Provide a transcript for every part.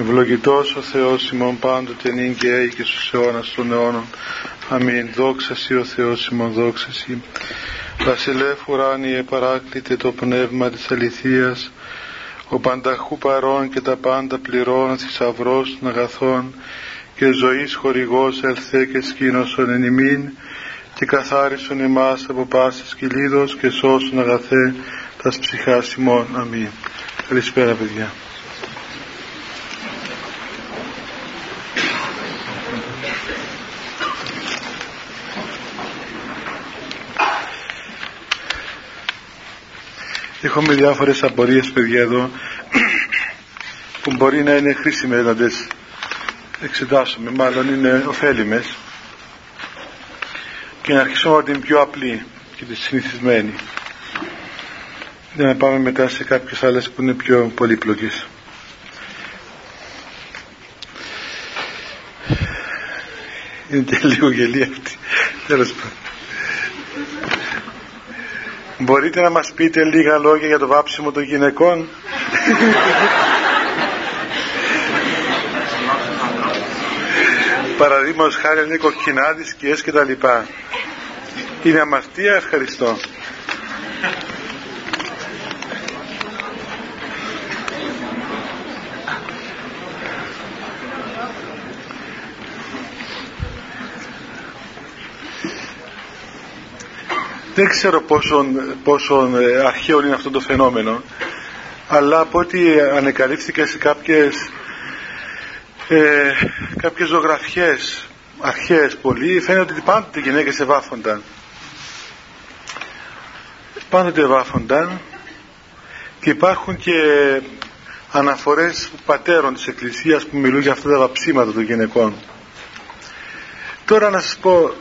Ευλογητός ο Θεός ημών πάντοτε νυν και έη και στους αιώνας των αιώνων. Αμήν. Δόξα Σύ ο Θεός ημών, δόξα Σύ. Βασιλεύ ουράνιε παράκλητε το πνεύμα της αληθείας, ο πανταχού παρών και τα πάντα πληρών θησαυρό των αγαθών και ζωής χορηγός ελθέ και σκήνωσον εν ημίν και καθάρισον εμάς από πάσης κυλίδος και σώσον αγαθέ τας ψυχάς ημών. Αμήν. Καλησπέρα παιδιά. Έχουμε διάφορες απορίες παιδιά εδώ που μπορεί να είναι χρήσιμες να τις εξετάσουμε, μάλλον είναι ωφέλιμες και να αρχίσουμε από την πιο απλή και τη συνηθισμένη για να πάμε μετά σε κάποιες άλλες που είναι πιο πολύπλοκες. Είναι και λίγο γελία αυτή. Τέλος πάντων. Μπορείτε να μας πείτε λίγα λόγια για το βάψιμο των γυναικών; Παραδείγματος χάρη είναι κοκκινάδι, σκιές και τα λοιπά. Είναι αμαρτία, ευχαριστώ. Δεν ξέρω πόσο, πόσο ε, αρχαίο είναι αυτό το φαινόμενο αλλά από ό,τι ανεκαλύφθηκα σε κάποιες ε, κάποιες ζωγραφιές αρχαίες πολύ φαίνεται ότι πάντοτε οι γυναίκες ευάφονταν. Πάντοτε ευάφονταν και υπάρχουν και αναφορές πατέρων της Εκκλησίας που μιλούν για αυτά τα βαψίματα των γυναικών. Τώρα να σας πω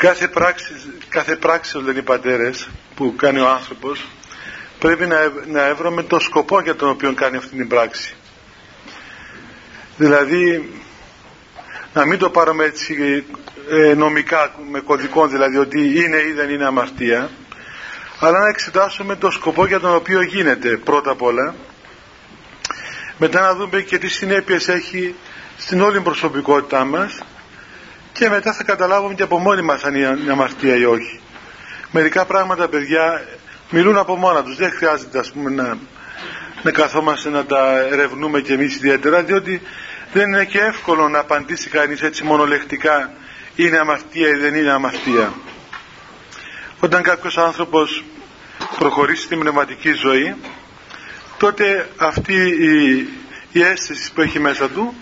κάθε πράξη, κάθε πράξη λένε οι πατέρες που κάνει ο άνθρωπος πρέπει να, να έβρουμε το σκοπό για τον οποίο κάνει αυτή την πράξη. Δηλαδή να μην το πάρουμε έτσι ε, νομικά με κωδικό δηλαδή ότι είναι ή δεν είναι αμαρτία αλλά να εξετάσουμε το σκοπό για τον οποίο γίνεται πρώτα απ' όλα. Μετά να δούμε και τι συνέπειες έχει στην όλη προσωπικότητά μας και μετά θα καταλάβουμε και από μόνοι μας αν είναι αμαρτία ή όχι. Μερικά πράγματα παιδιά μιλούν από μόνα τους. Δεν χρειάζεται ας πούμε να, να καθόμαστε να τα ερευνούμε κι εμείς ιδιαίτερα διότι δεν είναι και εύκολο να απαντήσει κανείς έτσι μονολεκτικά είναι αμαρτία ή δεν είναι αμαρτία. Όταν κάποιος άνθρωπος προχωρήσει στην πνευματική ζωή τότε αυτή η, η αίσθηση που έχει μέσα του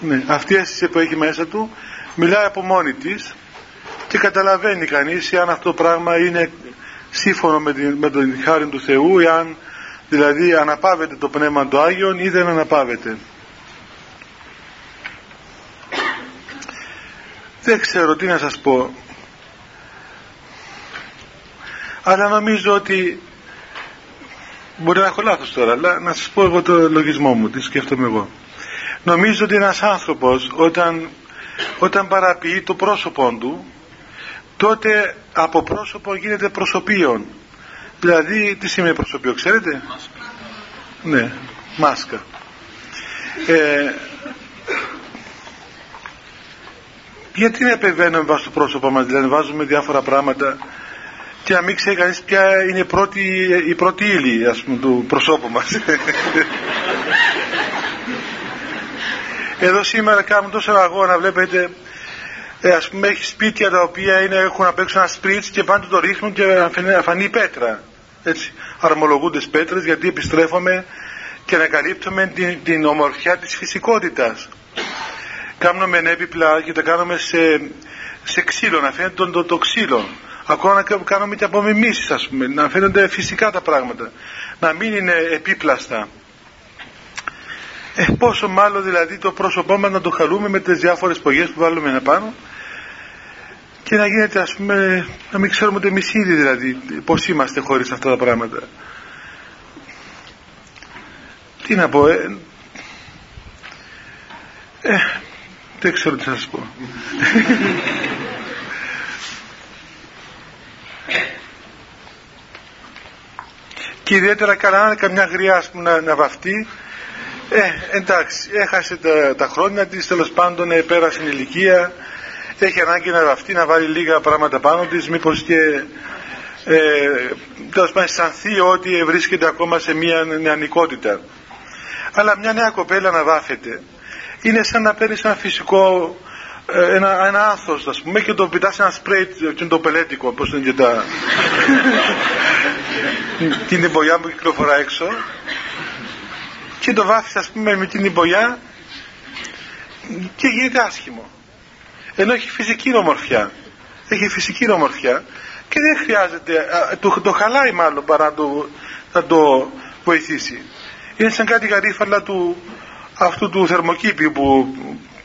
ναι, αυτή η αίσθηση που έχει μέσα του μιλάει από μόνη της και καταλαβαίνει κανείς αν αυτό το πράγμα είναι σύμφωνο με, την, με τον χάρη του Θεού εάν δηλαδή αναπαύεται το Πνεύμα του Άγιον ή δεν αναπαύεται δεν ξέρω τι να σας πω. Αλλά νομίζω ότι μπορεί να έχω λάθος τώρα αλλά να σας πω εγώ το λογισμό μου τι σκέφτομαι εγώ Νομίζω ότι ένας άνθρωπος όταν, όταν παραποιεί το πρόσωπό του τότε από πρόσωπο γίνεται προσωπείον. Δηλαδή τι σημαίνει προσωπείο ξέρετε; Ναι, μάσκα. Ε, γιατί να επεμβαίνουμε βάσει το πρόσωπο μας, δηλαδή βάζουμε διάφορα πράγματα και να μην ξέρει κανείς ποια είναι η πρώτη, η πρώτη ύλη ας πούμε, του προσώπου μας. Εδώ σήμερα κάνουν τόσο αγώνα, βλέπετε, ε, ας πούμε έχει σπίτια τα οποία είναι, έχουν απ' έξω ένα σπρίτς και πάντα το ρίχνουν και αφανεί πέτρα. Έτσι, αρμολογούνται πέτρες γιατί επιστρέφουμε και ανακαλύπτουμε την, την ομορφιά της φυσικότητας. Κάνουμε έπιπλα και τα κάνουμε σε, σε ξύλο, να φαίνεται το, το, το ξύλο. Ακόμα να κάνουμε και απομιμήσεις ας πούμε, να φαίνονται φυσικά τα πράγματα. Να μην είναι επίπλαστα. Ε, πόσο μάλλον δηλαδή το πρόσωπό μας να το χαλούμε με τις διάφορες πογές που βάλουμε πάνω και να γίνεται ας πούμε να μην ξέρουμε ούτε εμείς ήδη δηλαδή πως είμαστε χωρίς αυτά τα πράγματα. Τι να πω ε, ε δεν ξέρω τι θα σας πω. Και ιδιαίτερα καλά καμιά γριά να, να βαφτεί ε, εντάξει, έχασε τα, τα χρόνια της, τέλος πάντων ε, πέρασε η ηλικία, έχει ανάγκη να βαφτεί, να βάλει λίγα πράγματα πάνω της, μήπως και ε, τέλος πάντων αισθανθεί ότι βρίσκεται ακόμα σε μια νεανικότητα. Αλλά μια νέα κοπέλα να βάφεται είναι σαν να παίρνεις ένα φυσικό ε, ένα, ένα άνθος ας πούμε και το πιτάς ένα σπρέι και το πελέτικο πώς είναι και τα την εμπογιά που κυκλοφορά έξω και το βάφεις ας πούμε με την εμπογιά και γίνεται άσχημο. Ενώ έχει φυσική ομορφιά έχει φυσική ομορφιά και δεν χρειάζεται το, το χαλάει μάλλον παρά το, να το βοηθήσει. Είναι σαν κάτι γαρίφαλα του αυτού του θερμοκήπιου που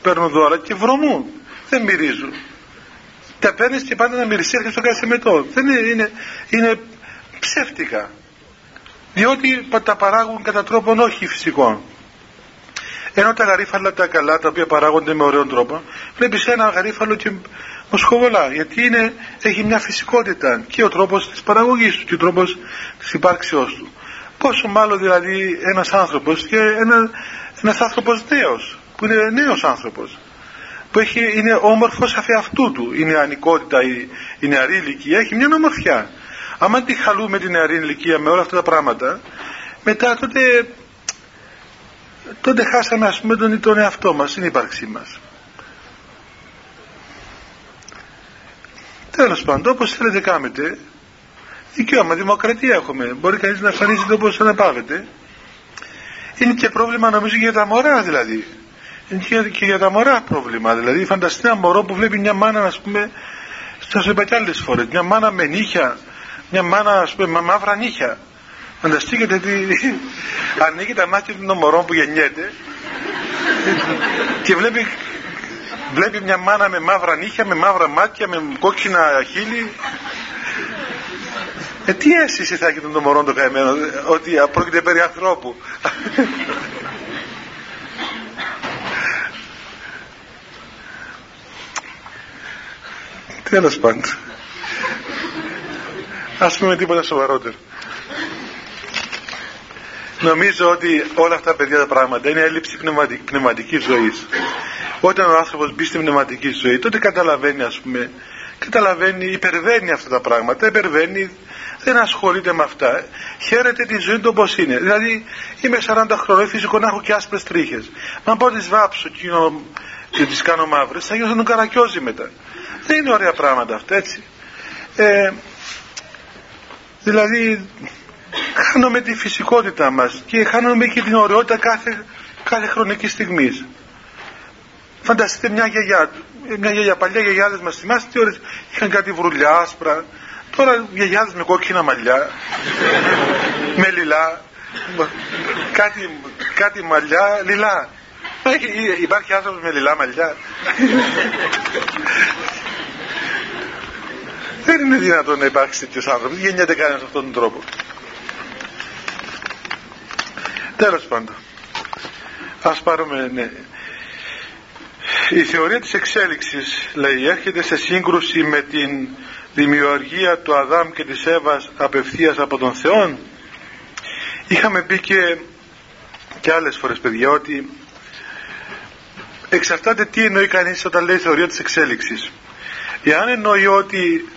παίρνουν δώρα και βρωμούν. Δεν μυρίζουν. Τα παίρνεις και πάντα να μυριστεί έρχεται στο κάθε μετό. Δεν είναι, είναι, είναι ψεύτικα διότι τα παράγουν κατά τρόπον όχι φυσικό ενώ τα γαρίφαλα τα καλά τα οποία παράγονται με ωραίο τρόπο βλέπεις ένα γαρίφαλο και μοσχοβολά γιατί είναι, έχει μια φυσικότητα και ο τρόπος της παραγωγής του και ο τρόπος της υπάρξεώς του. Πόσο μάλλον δηλαδή ένας άνθρωπος και ένα, ένας άνθρωπος νέος που είναι νέος άνθρωπος που έχει, είναι όμορφος αφ' αυτού του. Η νεανικότητα, η, η νεαρή ηλικία έχει μια ομορφιά άμα τη χαλούμε την νεαρή ηλικία με όλα αυτά τα πράγματα μετά τότε τότε χάσαμε ας πούμε τον, τον εαυτό μας την ύπαρξή μας. Τέλος πάντων όπως θέλετε κάμετε. Δικαίωμα, δημοκρατία έχουμε. Μπορεί κανείς να το όπως αναπαύεται είναι και πρόβλημα νομίζω για τα μωρά δηλαδή. Είναι και για τα μωρά πρόβλημα δηλαδή. Φανταστείτε ένα μωρό που βλέπει μια μάνα ας πούμε θα σου είπα και άλλες φορές. Μια μάνα με νύχια μια μάνα ας πούμε με μαύρα νύχια φανταστείτε τι ανοίγει τα μάτια των μωρών που γεννιέται και βλέπει βλέπει μια μάνα με μαύρα νύχια με μαύρα μάτια με κόκκινα χείλη ε, τι αίσθηση θα έχει τον μωρό το καημένο ότι πρόκειται περί ανθρώπου; Τέλος πάντων. Α πούμε τίποτα σοβαρότερο. Νομίζω ότι όλα αυτά παιδιά τα πράγματα είναι έλλειψη πνευματική, πνευματικής ζωής. Όταν ο άνθρωπος μπει στη πνευματική ζωή τότε καταλαβαίνει ας πούμε, καταλαβαίνει, υπερβαίνει αυτά τα πράγματα, υπερβαίνει, δεν ασχολείται με αυτά. Χαίρεται τη ζωή του όπως είναι. Δηλαδή είμαι 40 χρόνια, φυσικό να έχω και άσπρες τρίχες. Μα πω τις βάψω και τις κάνω μαύρες, θα γίνω σαν τον καρακιόζη μετά. Δεν είναι ωραία πράγματα αυτά έτσι. Ε, δηλαδή χάνουμε τη φυσικότητά μας και χάνουμε και την ωραιότητα κάθε, κάθε χρονική στιγμής. Φανταστείτε μια γιαγιά, μια γιαγιά, παλιά γιαγιάδες μας θυμάστε τι ώρες είχαν κάτι βρουλιά άσπρα, τώρα γιαγιάδες με κόκκινα μαλλιά, με λιλά, κάτι, κάτι μαλλιά, λιλά. Υπάρχει άνθρωπος με λιλά μαλλιά. Δεν είναι δυνατόν να υπάρξει τέτοιος άνθρωπος. Δεν γεννιέται κανένας με αυτόν τον τρόπο. Τέλος πάντων. Α πάρουμε, ναι. Η θεωρία της εξέλιξης, λέει, έρχεται σε σύγκρουση με την δημιουργία του Αδάμ και της Εύας απευθείας από τον Θεό. Είχαμε πει και, και άλλες φορές, παιδιά, ότι εξαρτάται τι εννοεί κανείς όταν λέει θεωρία της εξέλιξης. Εάν εννοεί ότι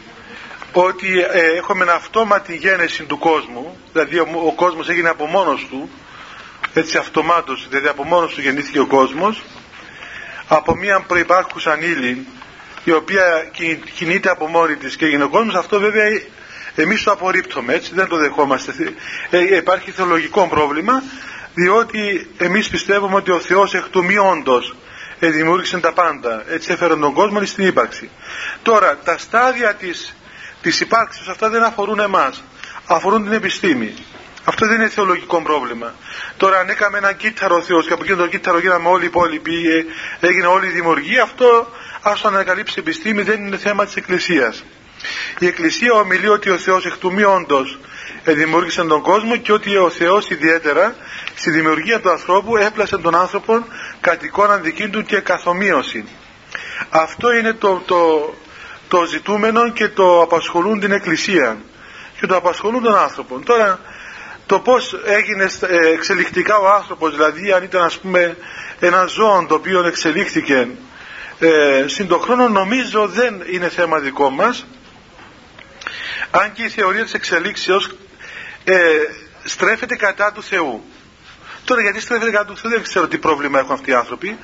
ότι ε, έχουμε αυτόματη γένεση του κόσμου, δηλαδή ο, ο κόσμος έγινε από μόνος του, έτσι αυτομάτως, δηλαδή από μόνος του γεννήθηκε ο κόσμος, από μια προϋπάρχουσα ύλη, η οποία κινείται από μόνη της και έγινε ο κόσμος, αυτό βέβαια εμείς το απορρίπτουμε, έτσι, δεν το δεχόμαστε. Ε, υπάρχει θεολογικό πρόβλημα, διότι εμείς πιστεύουμε ότι ο Θεός εκ του μη όντως ε, δημιούργησε τα πάντα, έτσι έφερε τον κόσμο στην ύπαρξη. Τώρα, τα στάδια της της υπάρξης αυτά δεν αφορούν εμάς αφορούν την επιστήμη. Αυτό δεν είναι θεολογικό πρόβλημα. Τώρα αν έκαμε ένα κύτταρο Θεός και από εκείνο το κύτταρο γίναμε όλοι οι υπόλοιποι ε, έγινε όλη η δημιουργία αυτό ας το ανακαλύψει η επιστήμη δεν είναι θέμα της Εκκλησίας. Η Εκκλησία ομιλεί ότι ο Θεός εκ του μη όντως δημιούργησε τον κόσμο και ότι ο Θεός ιδιαίτερα στη δημιουργία του ανθρώπου έπλασε τον άνθρωπο κατ' εικόνα δική του και καθομοίωση αυτό είναι το, το, το ζητούμενο και το απασχολούν την Εκκλησία. Και το απασχολούν τον άνθρωπο. Τώρα το πώς έγινε ε, εξελιχτικά ο άνθρωπος δηλαδή αν ήταν ας πούμε ένα ζώο το οποίο εξελίχθηκε ε, συν το χρόνο νομίζω δεν είναι θέμα δικό μας. Αν και η θεωρία της εξελίξεως ε, στρέφεται κατά του Θεού. Τώρα γιατί στρέφεται κατά του Θεού δεν ξέρω τι πρόβλημα έχουν αυτοί οι άνθρωποι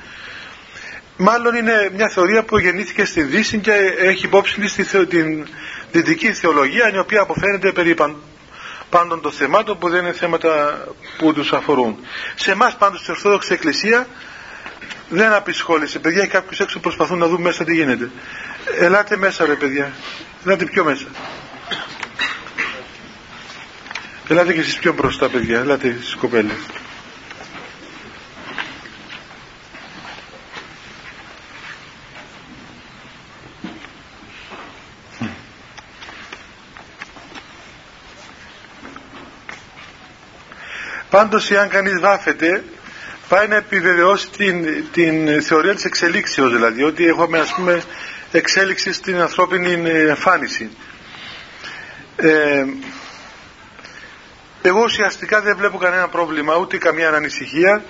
μάλλον είναι μια θεωρία που γεννήθηκε στη Δύση και έχει υπόψη την δυτική θεολογία η οποία αποφαίνεται περί πάντων των θεμάτων που δεν είναι θέματα που τους αφορούν. Σε εμάς πάντως στην Ορθόδοξη Εκκλησία δεν απεισχόλησε. Παιδιά, κάποιους έξω προσπαθούν να δουν μέσα τι γίνεται. Ελάτε μέσα ρε παιδιά. Ελάτε πιο μέσα. Ελάτε και εσείς πιο μπροστά παιδιά. Ελάτε στις κοπέλες. Πάντως εάν κανείς βάφεται πάει να επιβεβαιώσει την, την θεωρία της εξελίξεως δηλαδή ότι έχουμε ας πούμε εξέλιξη στην ανθρώπινη εμφάνιση. Ε, εγώ ουσιαστικά δεν βλέπω κανένα πρόβλημα ούτε καμία ανησυχία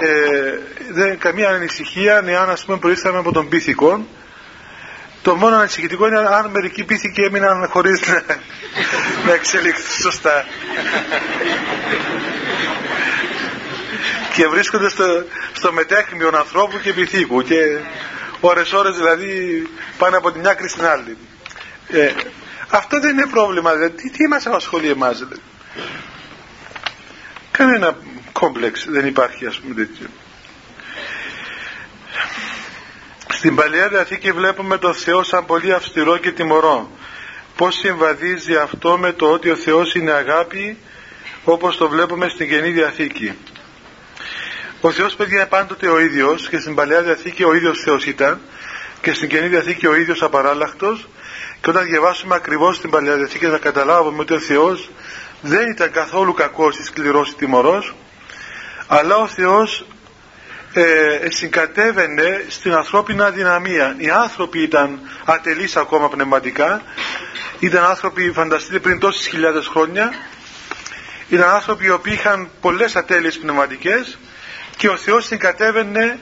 ε, δεν, καμία ανησυχία εάν ας πούμε προήρθαμε από τον πίθηκο το μόνο ανησυχητικό είναι αν μερικοί πίθηκοι έμειναν χωρίς να, να εξελιχθούν σωστά και βρίσκονται στο, στο μετέχνιο ανθρώπου και πυθίκου και ώρες ώρες δηλαδή πάνε από τη μια άκρη στην άλλη ε, αυτό δεν είναι πρόβλημα δηλαδή. τι, τι μας απασχολεί εμάς δηλαδή. κανένα κόμπλεξ δεν υπάρχει ας πούμε τέτοιο στην Παλαιά Διαθήκη βλέπουμε το Θεό σαν πολύ αυστηρό και τιμωρό. Πως συμβαδίζει αυτό με το ότι ο Θεός είναι αγάπη όπως το βλέπουμε στην Καινή Διαθήκη. Ο Θεός παιδιά πάντοτε ο ίδιος και στην Παλαιά Διαθήκη ο ίδιος Θεός ήταν και στην Καινή Διαθήκη ο ίδιος απαράλλαχτος. Και όταν διαβάσουμε ακριβώς την Παλαιά Διαθήκη θα καταλάβουμε ότι ο Θεός δεν ήταν καθόλου κακός ή σκληρός ή τιμωρός αλλά ο Θεός ε, συγκατέβαινε στην ανθρώπινη αδυναμία. Οι άνθρωποι ήταν ατελείς ακόμα πνευματικά, ήταν άνθρωποι, φανταστείτε πριν τόσες χιλιάδες χρόνια, ήταν άνθρωποι οι οποίοι είχαν πολλές ατέλειες πνευματικές και ο Θεός συγκατέβαινε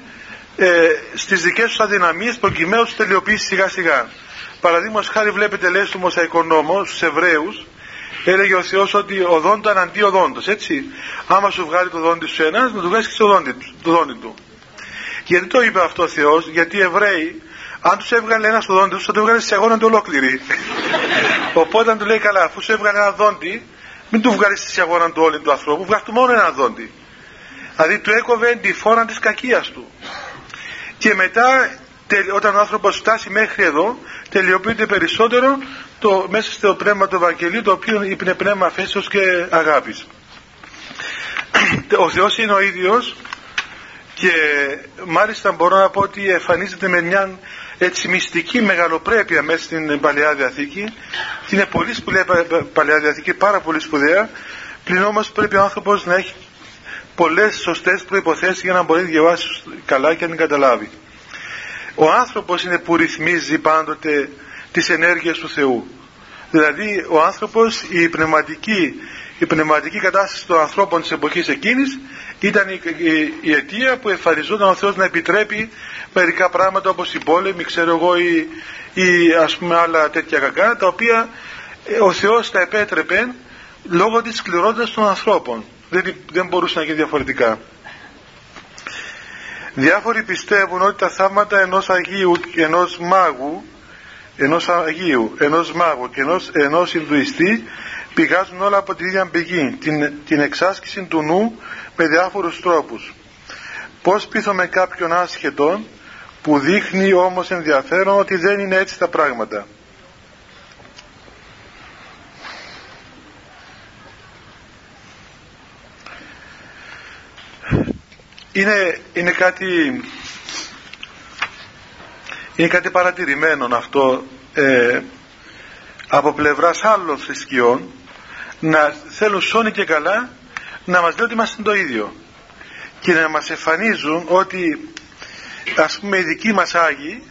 ε, στις δικές τους αδυναμίες προκειμένου τους τελειοποιήσει σιγά σιγά. Παραδείγματος χάρη βλέπετε λέει στο Μοσαϊκό Νόμο, στους Εβραίους, έλεγε ο Θεός ότι ο δόντο αντί ο δόντος, έτσι. Άμα σου βγάλει το δόντι σου ένας, να του βγάλεις και το δόντι, το δόντι του. Γιατί το είπε αυτό ο Θεός, γιατί οι Εβραίοι, αν τους έβγαλε ένας στο δόντι του, θα το έβγαλε σε αγώνα του ολόκληρη. Οπότε αν του λέει καλά, αφού σου έβγαλε ένα δόντι, μην του βγάλεις σε αγώνα του όλη του ανθρώπου, βγάλει του μόνο ένα δόντι. Δηλαδή του έκοβε τη φόρα της κακίας του. Και μετά όταν ο άνθρωπος φτάσει μέχρι εδώ τελειοποιείται περισσότερο το, μέσα στο πνεύμα του Ευαγγελίου το οποίο είναι πνεύμα φέσεως και αγάπης. Ο Θεός είναι ο ίδιος και μάλιστα μπορώ να πω ότι εμφανίζεται με μια έτσι μυστική μεγαλοπρέπεια μέσα στην Παλαιά Διαθήκη και είναι πολύ σπουδαία Παλαιά Διαθήκη, πάρα πολύ σπουδαία πλην όμως πρέπει ο άνθρωπος να έχει πολλές σωστές προϋποθέσεις για να μπορεί να διαβάσει καλά και να την καταλάβει. Ο άνθρωπος είναι που ρυθμίζει πάντοτε τις ενέργειες του Θεού. Δηλαδή ο άνθρωπος, η πνευματική, η πνευματική κατάσταση των ανθρώπων της εποχής εκείνης ήταν η, η, αιτία που εμφανιζόταν ο Θεός να επιτρέπει μερικά πράγματα όπως η πόλεμη, ξέρω εγώ, ή, ή ας πούμε άλλα τέτοια κακά, τα οποία ε, ο Θεός τα επέτρεπε λόγω της σκληρότητας των ανθρώπων δεν, δεν μπορούσε να γίνει διαφορετικά. Διάφοροι πιστεύουν ότι τα θαύματα ενός Αγίου και ενός μάγου ενός Αγίου, ενός μάγου και ενός, ενός Ινδουιστή πηγάζουν όλα από την ίδια πηγή, την, την εξάσκηση του νου με διάφορους τρόπους. Πώς πείθουμε κάποιον άσχετο που δείχνει όμως ενδιαφέρον ότι δεν είναι έτσι τα πράγματα. είναι, είναι κάτι είναι κάτι παρατηρημένο αυτό ε, από πλευράς άλλων θρησκειών να θέλουν σώνει και καλά να μας λέει ότι είμαστε το ίδιο. Και να μας εμφανίζουν ότι ας πούμε οι δικοί μας Άγιοι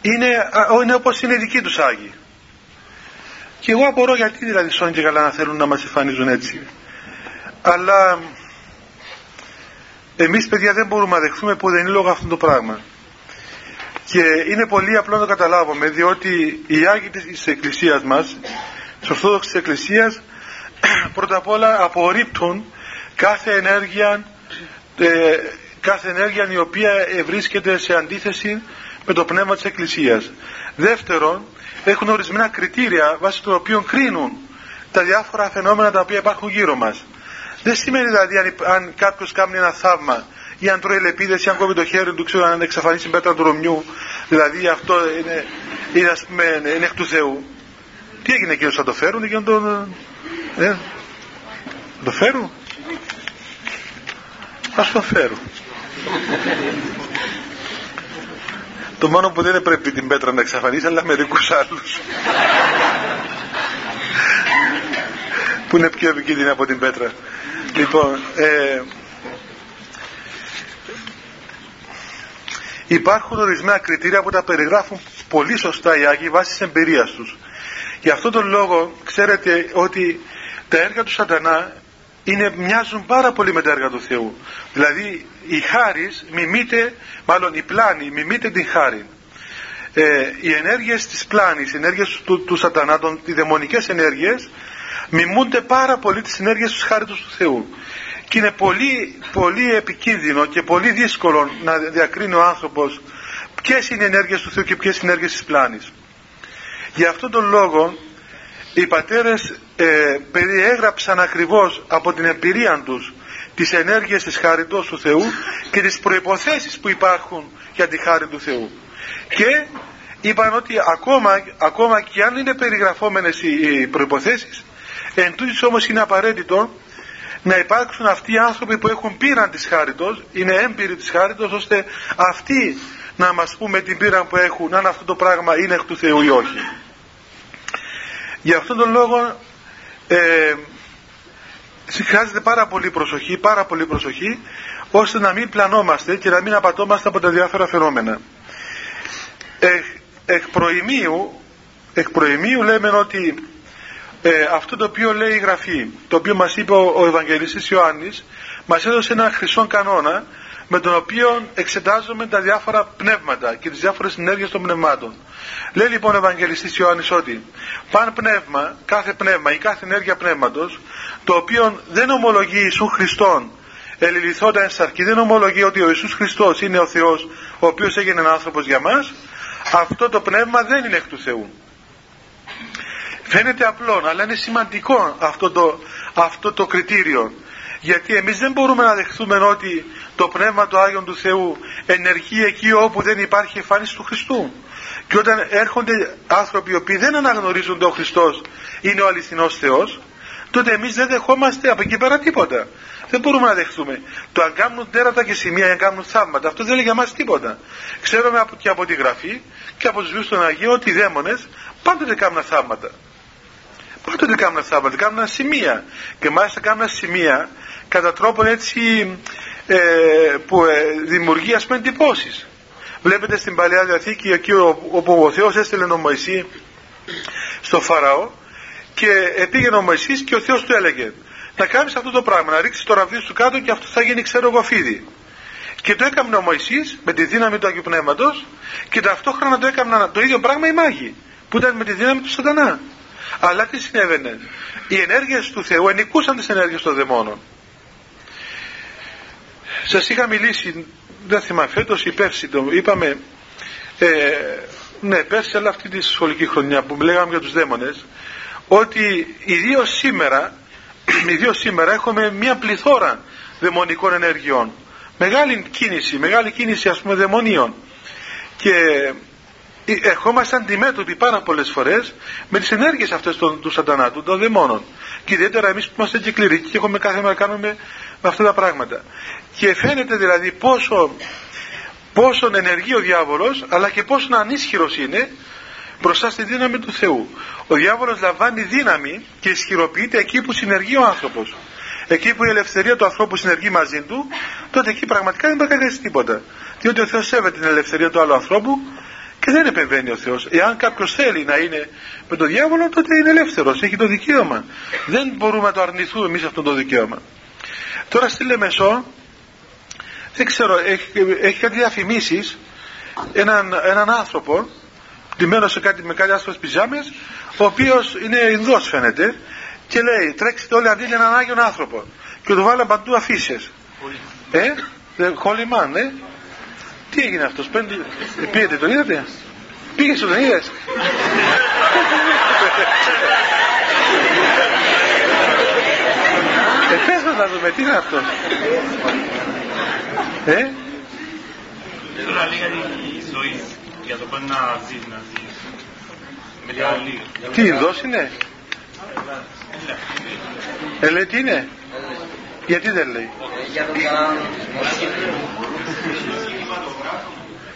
είναι, είναι όπως είναι οι δικοί τους Άγιοι. Και εγώ απορώ γιατί δηλαδή σώνει και καλά να θέλουν να μας εμφανίζουν έτσι. Αλλά εμείς παιδιά δεν μπορούμε να δεχθούμε που δεν είναι λόγω αυτό το πράγμα. Και είναι πολύ απλό να το καταλάβουμε διότι οι Άγιοι της Εκκλησίας μας της Ορθόδοξης Εκκλησίας πρώτα απ' όλα απορρίπτουν κάθε ενέργεια ε, κάθε ενέργεια η οποία βρίσκεται σε αντίθεση με το πνεύμα της Εκκλησίας. Δεύτερον, έχουν ορισμένα κριτήρια βάσει των οποίων κρίνουν τα διάφορα φαινόμενα τα οποία υπάρχουν γύρω μας. Δεν σημαίνει δηλαδή αν, αν κάποιος κάνει ένα θαύμα ή αν τρώει λεπίδες ή αν κόβει το χέρι του, ξέρω αν εξαφανίσει πέτρα του Ρωμιού, δηλαδή αυτό είναι, είναι, ας πούμε, είναι εκ του Θεού. Τι έγινε εκείνος θα το φέρουν και να τον... Ε, το φέρουν. Ας το φέρουν. το μόνο που δεν πρέπει την πέτρα να εξαφανίσει αλλά μερικούς άλλους. που είναι πιο επικίνδυνη από την πέτρα. Λοιπόν, ε, υπάρχουν ορισμένα κριτήρια που τα περιγράφουν πολύ σωστά οι Άγιοι βάσει της εμπειρίας τους. Γι' αυτόν τον λόγο ξέρετε ότι τα έργα του σατανά είναι, μοιάζουν πάρα πολύ με τα έργα του Θεού. Δηλαδή η χάρις μιμείται, μάλλον η πλάνη μιμείται την χάρη. Ε, οι ενέργειες της πλάνης, οι ενέργειες του, του σατανά, των, οι δαιμονικές ενέργειες μιμούνται πάρα πολύ τις ενέργειες τους χάριτος του Θεού. Και είναι πολύ, πολύ επικίνδυνο και πολύ δύσκολο να διακρίνει ο άνθρωπος ποιες είναι οι ενέργειες του Θεού και ποιες είναι οι ενέργειες της πλάνης. Γι' αυτόν τον λόγο οι πατέρες ε, περιέγραψαν ακριβώς από την εμπειρία τους τις ενέργειες της χάριτος του Θεού και τις προϋποθέσεις που υπάρχουν για τη χάρη του Θεού. Και είπαν ότι ακόμα, ακόμα και αν είναι περιγραφόμενες οι προϋποθέσεις, εν τούτης όμως είναι απαραίτητο να υπάρξουν αυτοί οι άνθρωποι που έχουν πείραν της χάριτος, είναι έμπειροι της χάριτος, ώστε αυτοί να μας πούμε την πείρα που έχουν, αν αυτό το πράγμα είναι εκ του Θεού ή όχι. Γι' αυτόν τον λόγο ε, χρειάζεται πάρα πολύ προσοχή, πάρα πολύ προσοχή, ώστε να μην πλανόμαστε και να μην απατώμαστε από τα διάφορα φαινόμενα. Εκ, εκ, προημίου, εκ προημίου λέμε ότι ε, αυτό το οποίο λέει η Γραφή, το οποίο μας είπε ο, ο Ευαγγελιστής Ιωάννης, μας έδωσε ένα χρυσό κανόνα με τον οποίο εξετάζουμε τα διάφορα πνεύματα και τις διάφορες συνέργειες των πνευμάτων. Λέει λοιπόν ο Ευαγγελιστής Ιωάννης ότι παν πνεύμα, κάθε πνεύμα ή κάθε ενέργεια πνεύματος, το οποίο δεν ομολογεί Ιησού Χριστόν ελιληθόντα εν σαρκή, δεν ομολογεί ότι ο Ιησούς Χριστός είναι ο Θεός ο οποίος έγινε άνθρωπος για μας, αυτό το πνεύμα δεν είναι εκ του Θεού. Φαίνεται απλό, αλλά είναι σημαντικό αυτό το, αυτό το κριτήριο. Γιατί εμείς δεν μπορούμε να δεχθούμε ότι το Πνεύμα του Άγιον του Θεού ενεργεί εκεί όπου δεν υπάρχει εμφάνιση του Χριστού. Και όταν έρχονται άνθρωποι οι οποίοι δεν αναγνωρίζουν ότι ο Χριστός είναι ο αληθινός Θεός, τότε εμείς δεν δεχόμαστε από εκεί πέρα τίποτα. Δεν μπορούμε να δεχθούμε. Το αν κάνουν τέρατα και σημεία, αν κάνουν θαύματα, αυτό δεν λέει για μας τίποτα. Ξέρουμε και από τη Γραφή και από τους βίους των Αγίων ότι οι δαίμονες πάντοτε κάνουν θαύματα. Πάντοτε κάνουν θαύματα, κάνουν σημεία. Και μάλιστα κάνουν σημεία κατά τρόπον έτσι ε, που ε, δημιουργεί ας πούμε εντυπώσεις. Βλέπετε στην Παλαιά Διαθήκη εκεί όπου ο Θεός έστειλε τον Μωυσή στο Φαραώ και πήγαινε ο Μωυσής και ο Θεός του έλεγε να κάνεις αυτό το πράγμα, να ρίξεις το ραβδί σου κάτω και αυτό θα γίνει ξέρω εγώ φίδι. Και το έκανε ο Μωυσής με τη δύναμη του Αγίου Πνεύματος και ταυτόχρονα το έκαναν το ίδιο πράγμα οι μάγοι που ήταν με τη δύναμη του σατανά. Αλλά τι συνέβαινε. Οι ενέργειες του Θεού ενικούσαν τις ενέργειες των δαιμόνων. Σας είχα μιλήσει, δεν θυμάμαι φέτος ή πέρσι το είπαμε, ε, ναι πέρσι αλλά αυτή τη σχολική χρονιά που λέγαμε για τους δαίμονες, ότι ιδίως σήμερα, ιδίως σήμερα έχουμε μια πληθώρα δαιμονικών ενεργειών. Μεγάλη κίνηση, μεγάλη κίνηση ας πούμε δαιμονίων. Και ερχόμαστε αντιμέτωποι πάρα πολλές φορές με τις ενέργειες αυτές των, του σατανάτου, των δαιμόνων. Και ιδιαίτερα εμείς που είμαστε και κληρικοί και έχουμε κάθε μέρα να κάνουμε με αυτά τα πράγματα. Και φαίνεται δηλαδή πόσο, πόσο ενεργεί ο διάβολος αλλά και πόσο ανίσχυρος είναι μπροστά στη δύναμη του Θεού. Ο διάβολος λαμβάνει δύναμη και ισχυροποιείται εκεί που συνεργεί ο άνθρωπος. Εκεί που η ελευθερία του ανθρώπου συνεργεί μαζί του, τότε εκεί πραγματικά δεν μπορεί να τίποτα. Διότι ο Θεός σέβεται την ελευθερία του άλλου ανθρώπου και δεν επεμβαίνει ο Θεός. Εάν κάποιος θέλει να είναι με τον διάβολο τότε είναι ελεύθερος έχει το δικαίωμα. Δεν μπορούμε να το αρνηθούμε εμείς αυτό το δικαίωμα. Τώρα στη Λεμεσό δεν ξέρω έχει, έχει κάτι διαφημίσεις. Έναν, έναν άνθρωπο ντυμένος σε κάτι, με κάτι άσπρες πιζάμες ο οποίος είναι Ινδός φαίνεται και λέει τρέξτε όλοι αντί για έναν Άγιον άνθρωπο και του βάλαν παντού αφήσεις. Ε, χολιμάν, ε. Τι έγινε αυτός, πέντε, πήγατε, τον είδατε; Πήγες τον είδες; ε, πες μας να δούμε, τι είναι αυτός. Ε; Τώρα λίγα η ζωή για το πάνε να ζει, να ζει. Τι ειδός είναι; Ε, λέει τι είναι; Γιατί δεν λέει;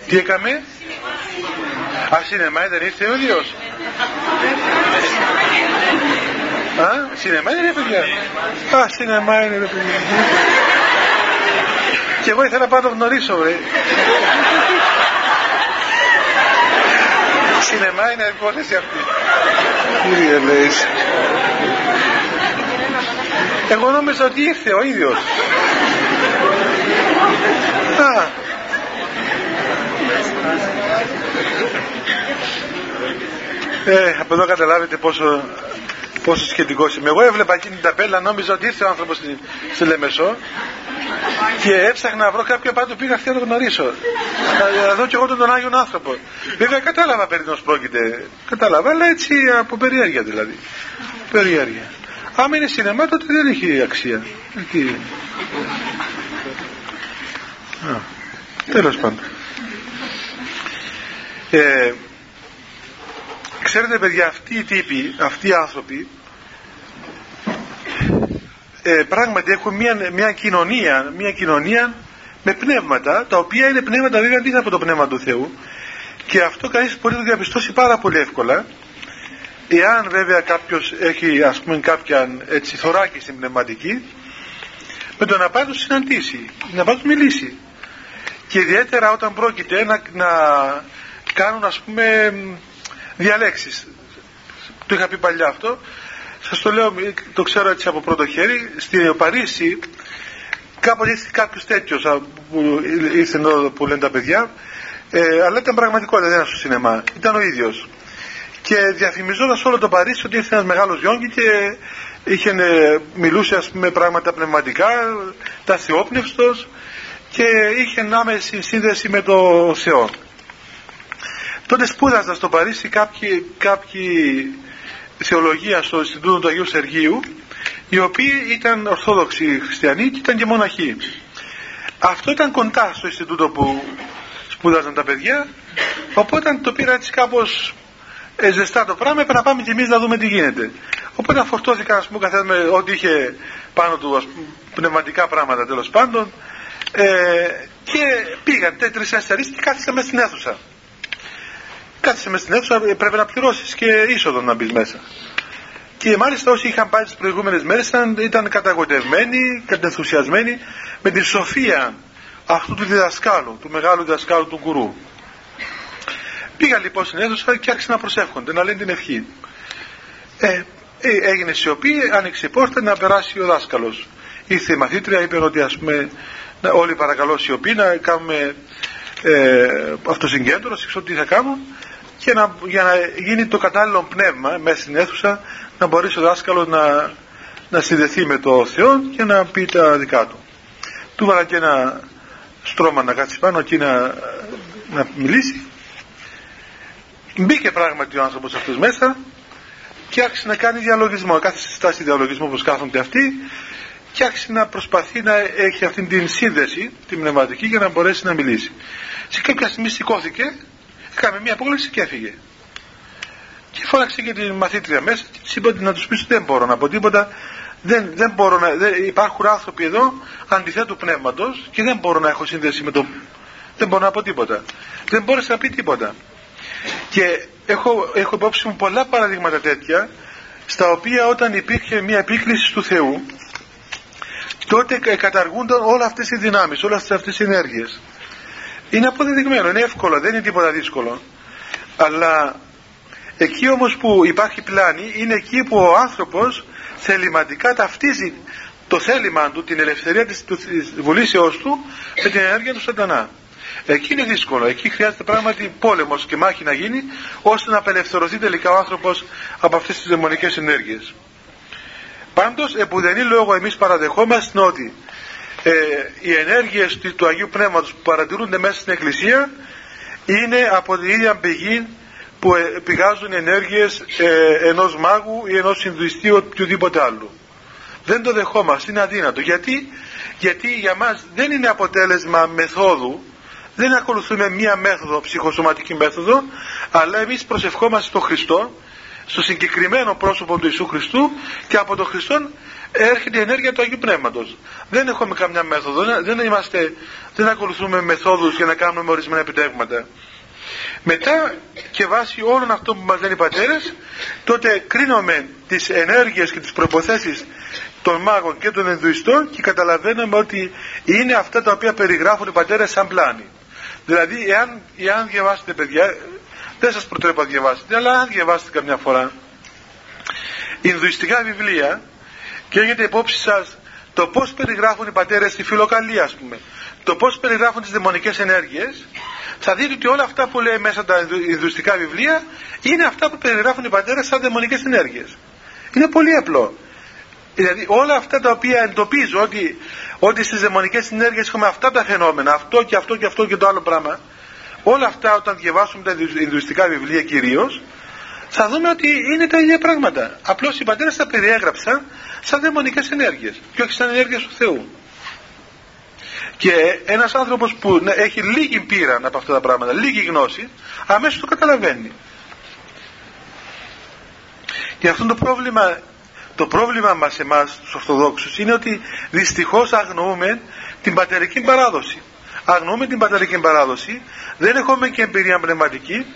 Τι έκαμε; Α, σινεμά δεν ήρθε ο ίδιος. Α, σινεμά είναι παιδιά. Α, σινεμά είναι ρε παιδιά. Και εγώ ήθελα να πάω να το γνωρίσω ρε. Σινεμά είναι υπόθεση αυτή. Κύριε λέει. Εγώ νόμιζα ότι ήρθε ο ίδιος. Α. Ε, από εδώ καταλάβετε πόσο, πόσο σχετικός είμαι. Εγώ έβλεπα εκείνη την ταπέλα, νόμιζα ότι ήρθε ο άνθρωπος στη, στη Λεμεσό και έψαχνα να βρω κάποιο πάντο πήγα αυτή να το γνωρίσω. Να, να δω κι εγώ τον Άγιον άνθρωπο. Βέβαια κατάλαβα περί πρόκειται. Κατάλαβα, αλλά έτσι από περιέργεια δηλαδή. Περιέργεια. Άμα είναι σινεμά τότε δεν έχει αξία. Εκεί. Α, τέλος πάντων. Ε, ξέρετε παιδιά αυτοί οι τύποι, αυτοί οι άνθρωποι ε, πράγματι έχουν μια, μια κοινωνία, μια κοινωνία με πνεύματα, τα οποία είναι πνεύματα βέβαια αντίθετα από το πνεύμα του Θεού και αυτό κανείς μπορεί να το διαπιστώσει πάρα πολύ εύκολα Εάν βέβαια κάποιος έχει ας πούμε κάποια έτσι θωράκη στην πνευματική με το να πάει το συναντήσει, να πάει το μιλήσει. Και ιδιαίτερα όταν πρόκειται να, να κάνουν ας πούμε διαλέξεις. Το είχα πει παλιά αυτό. Σας το λέω, το ξέρω έτσι από πρώτο χέρι. Στην Παρίσι κάποτε ήρθε κάποιος τέτοιος που ήρθε εδώ που λένε τα παιδιά ε, αλλά ήταν πραγματικότητα, δεν ήταν στο σινεμά. Ήταν ο ίδιος και διαφημιζόταν όλο το Παρίσι ότι ήρθε ένας μεγάλος γιόγκι και είχε, ε, μιλούσε ας πούμε πράγματα πνευματικά, τα θεόπνευστος και είχε άμεση σύνδεση με το Θεό. Τότε σπούδαζα στο Παρίσι κάποιοι, κάποιοι θεολογία στο Ινστιτούτο του Αγίου Σεργίου οι οποίοι ήταν Ορθόδοξοι Χριστιανοί και ήταν και μοναχοί. Αυτό ήταν κοντά στο Ινστιτούτο που σπούδαζαν τα παιδιά οπότε το πήρα έτσι κάπως ε, ζεστά το πράγμα, έπρεπε να πάμε κι εμείς να δούμε τι γίνεται. Οπότε φορτώθηκα, ας πούμε, καθένας με ό,τι είχε πάνω του ας πούμε, πνευματικά πράγματα τέλος πάντων. Ε, και πήγαν τρει-τέσσερι και κάθισα μέσα στην αίθουσα. Κάθισε μέσα στην αίθουσα, ε, πρέπει να πληρώσεις και είσοδο να μπεις μέσα. Και μάλιστα όσοι είχαν πάει τις προηγούμενες μέρες ήταν, ήταν καταγοτευμένοι, κατενθουσιασμένοι με τη σοφία αυτού του διδασκάλου, του μεγάλου διδασκάλου του γκουρού. Πήγα λοιπόν στην αίθουσα και άρχισαν να προσεύχονται, να λένε την ευχή. Ε, ε, έγινε σιωπή, άνοιξε η πόρτα να περάσει ο δάσκαλος. Ήρθε η μαθήτρια, είπε ότι ας πούμε όλοι παρακαλώ σιωπή να κάνουμε ε, αυτοσυγκέντρωση, ξέρω τι θα κάνουν και να, για να γίνει το κατάλληλο πνεύμα μέσα στην αίθουσα να μπορέσει ο δάσκαλος να, να συνδεθεί με το Θεό και να πει τα δικά του. Του βάλα και ένα στρώμα να κάτσει πάνω εκεί να, να μιλήσει Μπήκε πράγματι ο άνθρωπος αυτός μέσα και άρχισε να κάνει διαλογισμό. Κάθε στάση διαλογισμό όπως κάθονται αυτοί και άρχισε να προσπαθεί να έχει αυτή την σύνδεση, την πνευματική, για να μπορέσει να μιλήσει. Σε κάποια στιγμή σηκώθηκε, έκαμε μια απόγνωση και έφυγε. Και φώναξε και την μαθήτρια μέσα και της είπε ότι να τους πεις δεν μπορώ να πω τίποτα, δεν, δεν μπορώ να, δεν, υπάρχουν άνθρωποι εδώ αντιθέτου πνεύματος και δεν μπορώ να έχω σύνδεση με το... Δεν μπορώ να πω τίποτα. Δεν μπόρεσε να πει τίποτα. Και έχω, έχω υπόψη μου πολλά παραδείγματα τέτοια στα οποία όταν υπήρχε μια επίκληση του Θεού τότε καταργούνταν όλα αυτές οι δυνάμεις, όλες αυτές οι ενέργειες. Είναι αποδεδειγμένο, είναι εύκολο, δεν είναι τίποτα δύσκολο. Αλλά εκεί όμως που υπάρχει πλάνη είναι εκεί που ο άνθρωπος θεληματικά ταυτίζει το θέλημα του, την ελευθερία της, της βουλήσεώς του με την ενέργεια του σατανά. Εκεί είναι δύσκολο. Εκεί χρειάζεται πράγματι πόλεμος και μάχη να γίνει ώστε να απελευθερωθεί τελικά ο άνθρωπος από αυτές τις δαιμονικές ενέργειες. Πάντως, επουδενή λόγο εμείς παραδεχόμαστε ότι ε, οι ενέργειες του Αγίου Πνεύματος που παρατηρούνται μέσα στην Εκκλησία είναι από την ίδια πηγή που ε, πηγάζουν ενέργειες ε, ενός μάγου ή ενός Ινδουιστή ή οτιδήποτε άλλου. Δεν το δεχόμαστε, είναι αδύνατο. Γιατί, Γιατί για μας δεν είναι αποτέλεσμα μεθόδου, δεν ακολουθούμε μία μέθοδο, ψυχοσωματική μέθοδο, αλλά εμείς προσευχόμαστε στον Χριστό, στο συγκεκριμένο πρόσωπο του Ιησού Χριστού και από τον Χριστό έρχεται η ενέργεια του Αγίου Πνεύματος. Δεν έχουμε καμιά μέθοδο, δεν, είμαστε, δεν ακολουθούμε μεθόδους για να κάνουμε ορισμένα επιτεύγματα. Μετά και βάσει όλων αυτών που μας λένε οι πατέρες, τότε κρίνουμε τις ενέργειες και τις προποθέσεις των μάγων και των ενδουιστών και καταλαβαίνουμε ότι είναι αυτά τα οποία περιγράφουν οι πατέρες σαν πλάνη. Δηλαδή, εάν, εάν διαβάσετε παιδιά, δεν σας προτρέπω να διαβάσετε, αλλά αν διαβάσετε καμιά φορά, Ινδουιστικά βιβλία και έχετε υπόψη σας το πώς περιγράφουν οι πατέρες στη φιλοκαλία ας πούμε, το πώς περιγράφουν τις δαιμονικές ενέργειες, θα δείτε ότι όλα αυτά που λέει μέσα τα Ινδουιστικά βιβλία είναι αυτά που περιγράφουν οι πατέρες σαν δαιμονικές ενέργειες. Είναι πολύ απλό. Δηλαδή όλα αυτά τα οποία εντοπίζω ότι, ότι στις δαιμονικές ενέργειες έχουμε αυτά τα φαινόμενα, αυτό και αυτό και αυτό και το άλλο πράγμα, όλα αυτά όταν διαβάσουμε τα Ινδουιστικά βιβλία κυρίως, θα δούμε ότι είναι τα ίδια πράγματα. Απλώς οι πατέρες τα περιέγραψαν σαν δαιμονικές ενέργειες και όχι σαν ενέργειες του Θεού. Και ένας άνθρωπος που έχει λίγη πείρα από αυτά τα πράγματα, λίγη γνώση, αμέσως το καταλαβαίνει. Και αυτό το πρόβλημα, το πρόβλημα μας εμάς τους Ορθοδόξους είναι ότι δυστυχώς αγνοούμε την πατερική παράδοση. Αγνοούμε την πατερική παράδοση, δεν έχουμε και εμπειρία πνευματική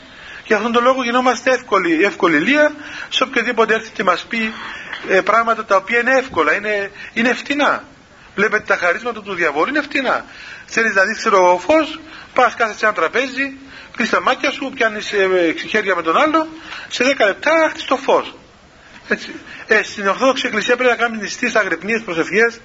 και αυτόν τον λόγο γινόμαστε εύκολη, εύκολη λία σε οποιοδήποτε έρθει και μας πει ε, πράγματα τα οποία είναι εύκολα, είναι, είναι φτηνά. Βλέπετε τα χαρίσματα του διαβόλου είναι φτηνά. Θέλεις να δεις, ξέρω εγώ, φως, πας κάθεσαι σε ένα τραπέζι, κλείσει τα μάτια σου, πιάνεις ε, χέρια με τον άλλο, σε 10 λεπτά χτίσει το φω. Ε, στην Ορθόδοξη Εκκλησία πρέπει να κάνεις νηστείες, αγρυπνίες, προσευχές,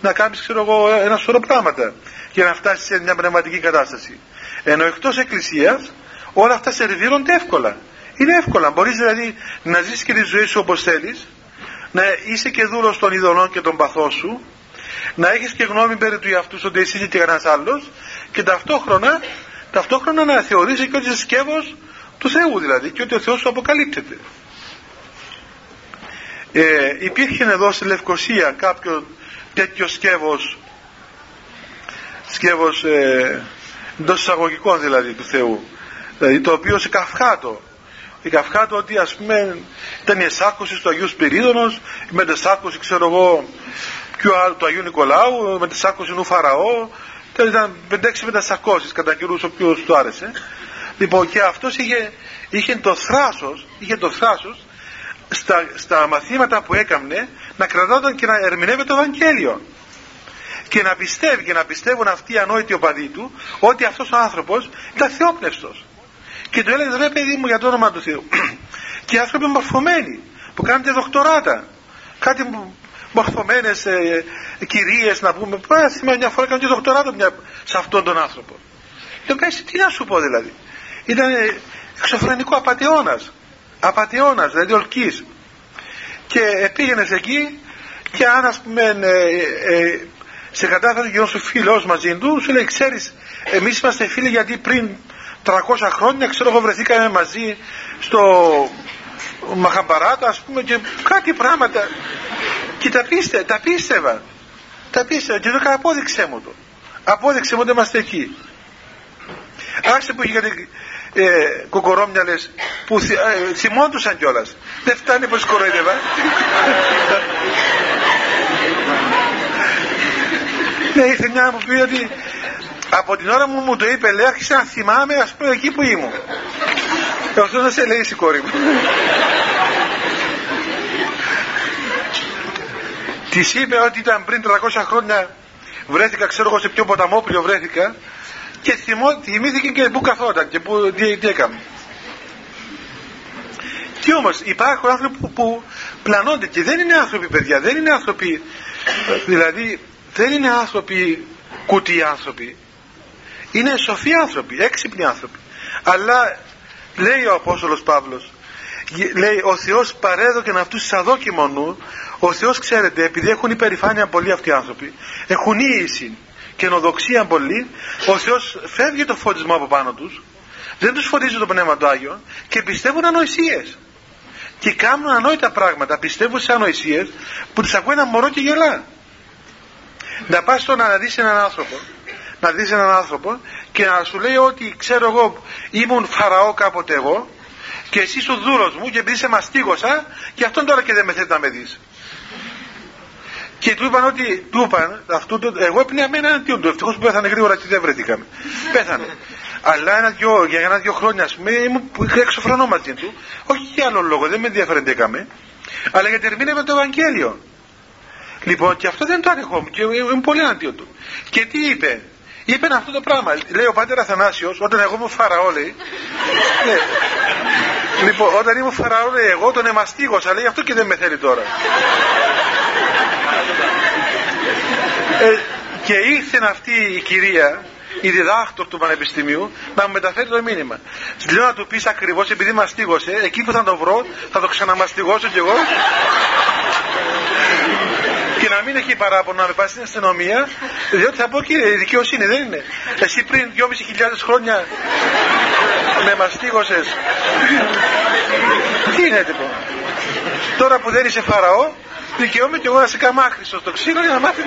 να κάνεις, ξέρω εγώ, ένα σωρό πράγματα για να φτάσεις σε μια πνευματική κατάσταση. Ενώ εκτός Εκκλησίας όλα αυτά σερβίρονται εύκολα. Είναι εύκολα. Μπορείς δηλαδή να ζήσει και τη ζωή σου όπως θέλεις, να είσαι και δούλος των ειδωλών και των παθών σου, να έχεις και γνώμη περί του εαυτού ότι εσύ είσαι και κανένας άλλος και ταυτόχρονα, ταυτόχρονα να θεωρήσει και ότι είσαι σκεύος του Θεού δηλαδή και ότι ο Θεός σου αποκαλύπτεται. Ε, υπήρχε εδώ στη Λευκοσία κάποιο τέτοιο σκεύος σκεύος ε, εντός εισαγωγικών δηλαδή του Θεού δηλαδή το οποίο σε καυχάτο η καυχάτο ότι ας πούμε ήταν η εσάκωση του Αγίου Σπυρίδωνος η μετεσάκωση ξέρω εγώ πιο του Αγίου Νικολάου με τη σάκωση νου Φαραώ ήταν 5-6 μετασακώσεις κατά καιρούς ο οποίος του άρεσε. Λοιπόν και αυτός είχε, είχε το θράσος είχε το θράσος στα, στα μαθήματα που έκαμνε να κρατάταν και να ερμηνεύει το Ευαγγέλιο και να πιστεύει και να πιστεύουν αυτοί οι ανόητοι οπαδοί του ότι αυτός ο άνθρωπος ήταν θεόπνευστος και του έλεγε ρε παιδί μου για το όνομα του Θεού και άνθρωποι μορφωμένοι που κάνουν δοκτοράτα κάτι μορφωμένες ε, κυρίες να πούμε. Θυμάμαι μια φορά έκανε και δοκτοράτο μια, σε αυτόν τον άνθρωπο. Λέω κάτι τι να σου πω δηλαδή. Ήταν ε, εξωφρενικό απαταιώνας. Απαταιώνας, δηλαδή ολκής. Και πήγαινες εκεί και αν ας πούμε ε, ε, σε κατάσταση γινόσου φίλος μαζί του, σου λέει: Ξέρεις, εμείς είμαστε φίλοι γιατί πριν 300 χρόνια, ξέρω εγώ, βρεθήκαμε μαζί στο Μαχαμπαράτα, ας πούμε, και κάτι πράγματα. Και τα, πίστε, τα πίστευα. Τα πίστευα και το απόδειξέ μου το. Απόδειξε μου ότι είμαστε εκεί. Άρχισε που είχε κάτι ε, κοκορόμυαλες που θυ, ε, θυμόντουσαν κιόλας. Δεν φτάνει πως κοροϊδεύα. ναι, ήρθε μια μου πει ότι από την ώρα που μου το είπε, λέει, άρχισα να θυμάμαι, ας πούμε, εκεί που ήμουν. Και αυτό να σε λέει η κόρη μου. Της είπε ότι ήταν πριν 300 χρόνια βρέθηκα, ξέρω εγώ σε ποιο ποταμόπλιο βρέθηκα και θυμώ, θυμήθηκε και πού καθόταν και πού, τι, τι έκαμε. Τι όμως υπάρχουν άνθρωποι που, που πλανώνται και δεν είναι άνθρωποι παιδιά, δεν είναι άνθρωποι, δηλαδή δεν είναι άνθρωποι κουτί άνθρωποι. Είναι σοφοί άνθρωποι, έξυπνοι άνθρωποι. Αλλά λέει ο Απόστολος Παύλος, λέει ο Θεός παρέδωκε αυτούς τους αδόκιμο νου, ο Θεός ξέρετε επειδή έχουν υπερηφάνεια πολλοί αυτοί οι άνθρωποι, έχουν ίηση και νοδοξία πολύ, ο Θεός φεύγει το φωτισμό από πάνω τους, δεν τους φωτίζει το Πνεύμα του Άγιο και πιστεύουν ανοησίες. Και κάνουν ανόητα πράγματα, πιστεύουν σε ανοησίες που τις ακούει ένα μωρό και γελά. Να πας στο να δεις έναν άνθρωπο, να δεις έναν άνθρωπο και να σου λέει ότι ξέρω εγώ ήμουν φαραώ κάποτε εγώ και εσύ είσαι ο δούλος μου και επειδή σε μαστίγωσα και αυτόν τώρα και δεν με θέλει να με δεις. Και του είπαν ότι, του είπαν, αυτού, εγώ έπαιρνα με έναν αντίον του, ευτυχώς που πέθανε γρήγορα και δεν βρεθήκαμε. Πέθανε. Αλλά ένα δυο, για ένα-δυο χρόνια, ας πούμε, ήμουν έξω φρονό μαζί του. Όχι για άλλο λόγο, δεν με ενδιαφέροντεκαμε. Αλλά γιατί ερμήνευε το Ευαγγέλιο. Λοιπόν, και αυτό δεν το ανεχόμουν και ήμουν πολύ αντίον του. Και τι είπε, είπε αυτό το πράγμα. Λέει ο πατέρα Αθανάσιος, όταν εγώ ήμουν φαραώ, λέει. ναι. Λοιπόν, όταν ήμουν φαραώ, λέει, εγώ τον εμαστίγωσα, λέει, αυτό και δεν με θέλει τώρα. ε, και ήρθε αυτή η κυρία η διδάκτορ του Πανεπιστημίου να μου μεταφέρει το μήνυμα. Λέω να του πεις ακριβώς επειδή μαστίγωσε, εκεί που θα το βρω, θα το ξαναμαστιγώσω κι εγώ. Και να μην έχει παράπονο να με πάει στην αστυνομία, διότι θα πω και η δικαιοσύνη δεν είναι. Εσύ πριν 2.500 χρόνια με μαστίγωσες. Τι είναι λοιπόν. Τώρα που δεν είσαι φαραώ, δικαιούμαι κι εγώ να σε καμάχρησω στο ξύλο για να μάθει.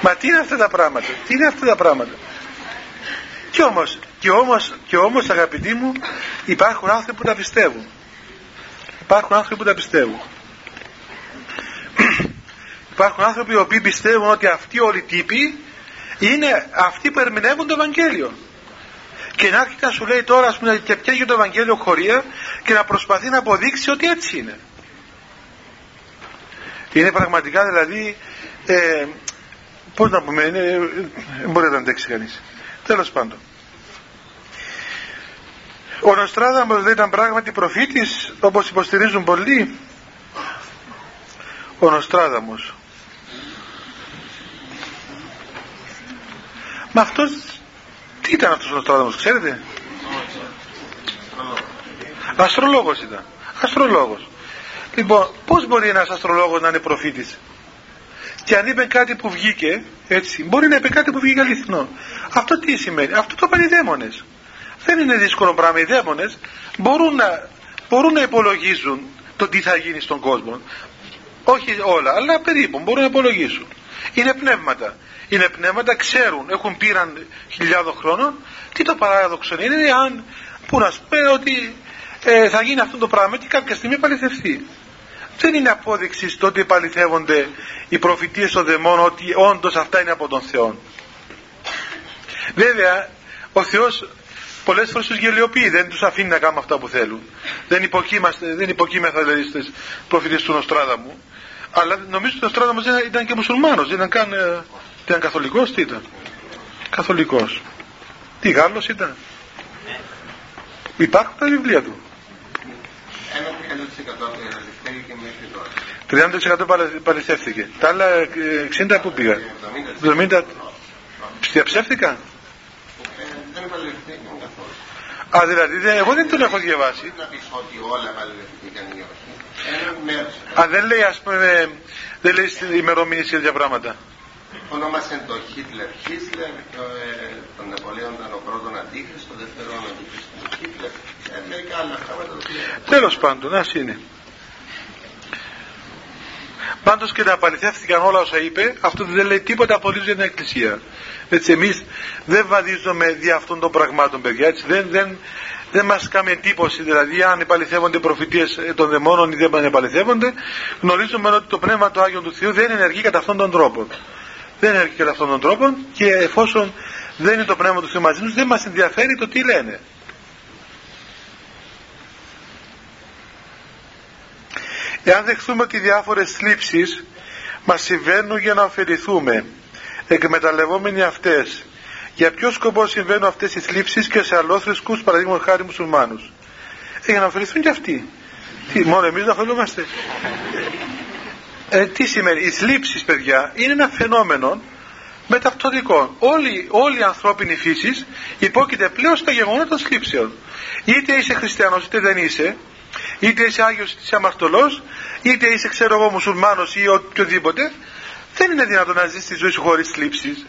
Μα τι είναι αυτά τα πράγματα, τι είναι αυτά τα πράγματα; Και όμως, και όμως, και όμως αγαπητοί μου υπάρχουν άνθρωποι που τα πιστεύουν. Υπάρχουν άνθρωποι που τα πιστεύουν. Υπάρχουν άνθρωποι οι οποίοι πιστεύουν ότι αυτοί όλοι οι τύποι είναι αυτοί που ερμηνεύουν το Ευαγγέλιο. Και να έρχεται να σου λέει τώρα ας πούμε, και πιέγει το Ευαγγέλιο χωρία και να προσπαθεί να αποδείξει ότι έτσι είναι. Είναι πραγματικά δηλαδή ε, Πώς να πούμε, είναι, μπορεί να αντέξει κανείς. Τέλος πάντων. Ο Νοστράδαμος δεν ήταν πράγματι προφήτης όπως υποστηρίζουν πολλοί. Ο Νοστράδαμος. Μα αυτός τι ήταν αυτός ο Νοστράδαμος ξέρετε; Αστρολόγος ήταν. Αστρολόγος. Λοιπόν, πώς μπορεί ένας αστρολόγος να είναι προφήτης; Και αν είπε κάτι που βγήκε, έτσι, μπορεί να είπε κάτι που βγήκε αληθινό. Αυτό τι σημαίνει, αυτό το είπαν οι δαίμονες. Δεν είναι δύσκολο πράγμα. Οι δαίμονες μπορούν να, μπορούν να υπολογίζουν το τι θα γίνει στον κόσμο. Όχι όλα, αλλά περίπου μπορούν να υπολογίσουν. Είναι πνεύματα. Είναι πνεύματα, ξέρουν, έχουν πήραν χιλιάδων χρόνων. Τι το παράδοξο είναι, αν που να σου πει ότι ε, θα γίνει αυτό το πράγμα και κάποια στιγμή επαληθευτεί δεν είναι απόδειξη στο ότι επαληθεύονται οι προφητείες των δαιμόνων ότι όντως αυτά είναι από τον Θεό. Βέβαια, ο Θεός πολλές φορές τους γελιοποιεί, δεν τους αφήνει να κάνουν αυτά που θέλουν. Δεν, υποκείμαστε, δεν υποκείμεθα δηλαδή στις προφητείες του Νοστράδαμου. Αλλά νομίζω ότι ο Νοστράδαμος ήταν και μουσουλμάνος, δεν ήταν καν ε, ήταν καθολικός, τι ήταν; Καθολικός. Τι Γάλλος ήταν; Υπάρχουν τα βιβλία του. Ένα 30% παληθεύτηκε. Τα άλλα 60 που πήγαν. 70. Διαψεύτηκαν. Δεν παληθεύτηκαν καθόλου. Α, δηλαδή εγώ δεν τον έχω διαβάσει. Να πεις ότι όλα παληθεύτηκαν ή όχι. Α, δεν λέει ας πούμε, δεν λέει στην ημερομηνία για τέτοια πράγματα. Ονόμασε το Χίτλερ Χίτλερ, τον Νεπολέον ήταν ο πρώτον αντίχριστο, το δεύτερο αντίχριστο Χίτλερ, μερικά άλλα πράγματα. Τέλος πάντων, ας είναι. Πάντως και να απαληθεύτηκαν όλα όσα είπε, αυτό δεν λέει τίποτα απολύτω για την Εκκλησία. Έτσι, εμείς δεν βαδίζουμε δι' αυτών των πραγμάτων, παιδιά. Έτσι, δεν, δεν, δεν μας κάνει εντύπωση, δηλαδή, αν επαληθεύονται οι προφητείες των δαιμόνων ή δεν επαληθεύονται, γνωρίζουμε ότι το πνεύμα του Άγιου του Θεού δεν ενεργεί κατά αυτόν τον τρόπο. Δεν ενεργεί κατά αυτόν τον τρόπο και εφόσον δεν είναι το πνεύμα του Θεού μαζί μα, δεν μας ενδιαφέρει το τι λένε. Εάν δεχθούμε ότι διάφορες θλίψεις μας συμβαίνουν για να ωφεληθούμε, εκμεταλλευόμενοι αυτές, για ποιο σκοπό συμβαίνουν αυτές οι θλίψεις και σε αλλόθρησκους παραδείγματος χάρη μουσουλμάνους. για να ωφεληθούν και αυτοί. Τι, μόνο εμείς να ωφελούμαστε. Ε, τι σημαίνει, οι θλίψεις παιδιά είναι ένα φαινόμενο μεταυτοτικό. Όλη, όλη η ανθρώπινη φύση υπόκειται πλέον στα γεγονότα των θλίψεων. Είτε είσαι χριστιανός είτε δεν είσαι, είτε είσαι Άγιος είτε είσαι αμαρτωλός, είτε είσαι ξέρω εγώ μουσουλμάνος ή οποιοδήποτε, δεν είναι δυνατόν να ζεις τη ζωή σου χωρίς θλίψεις.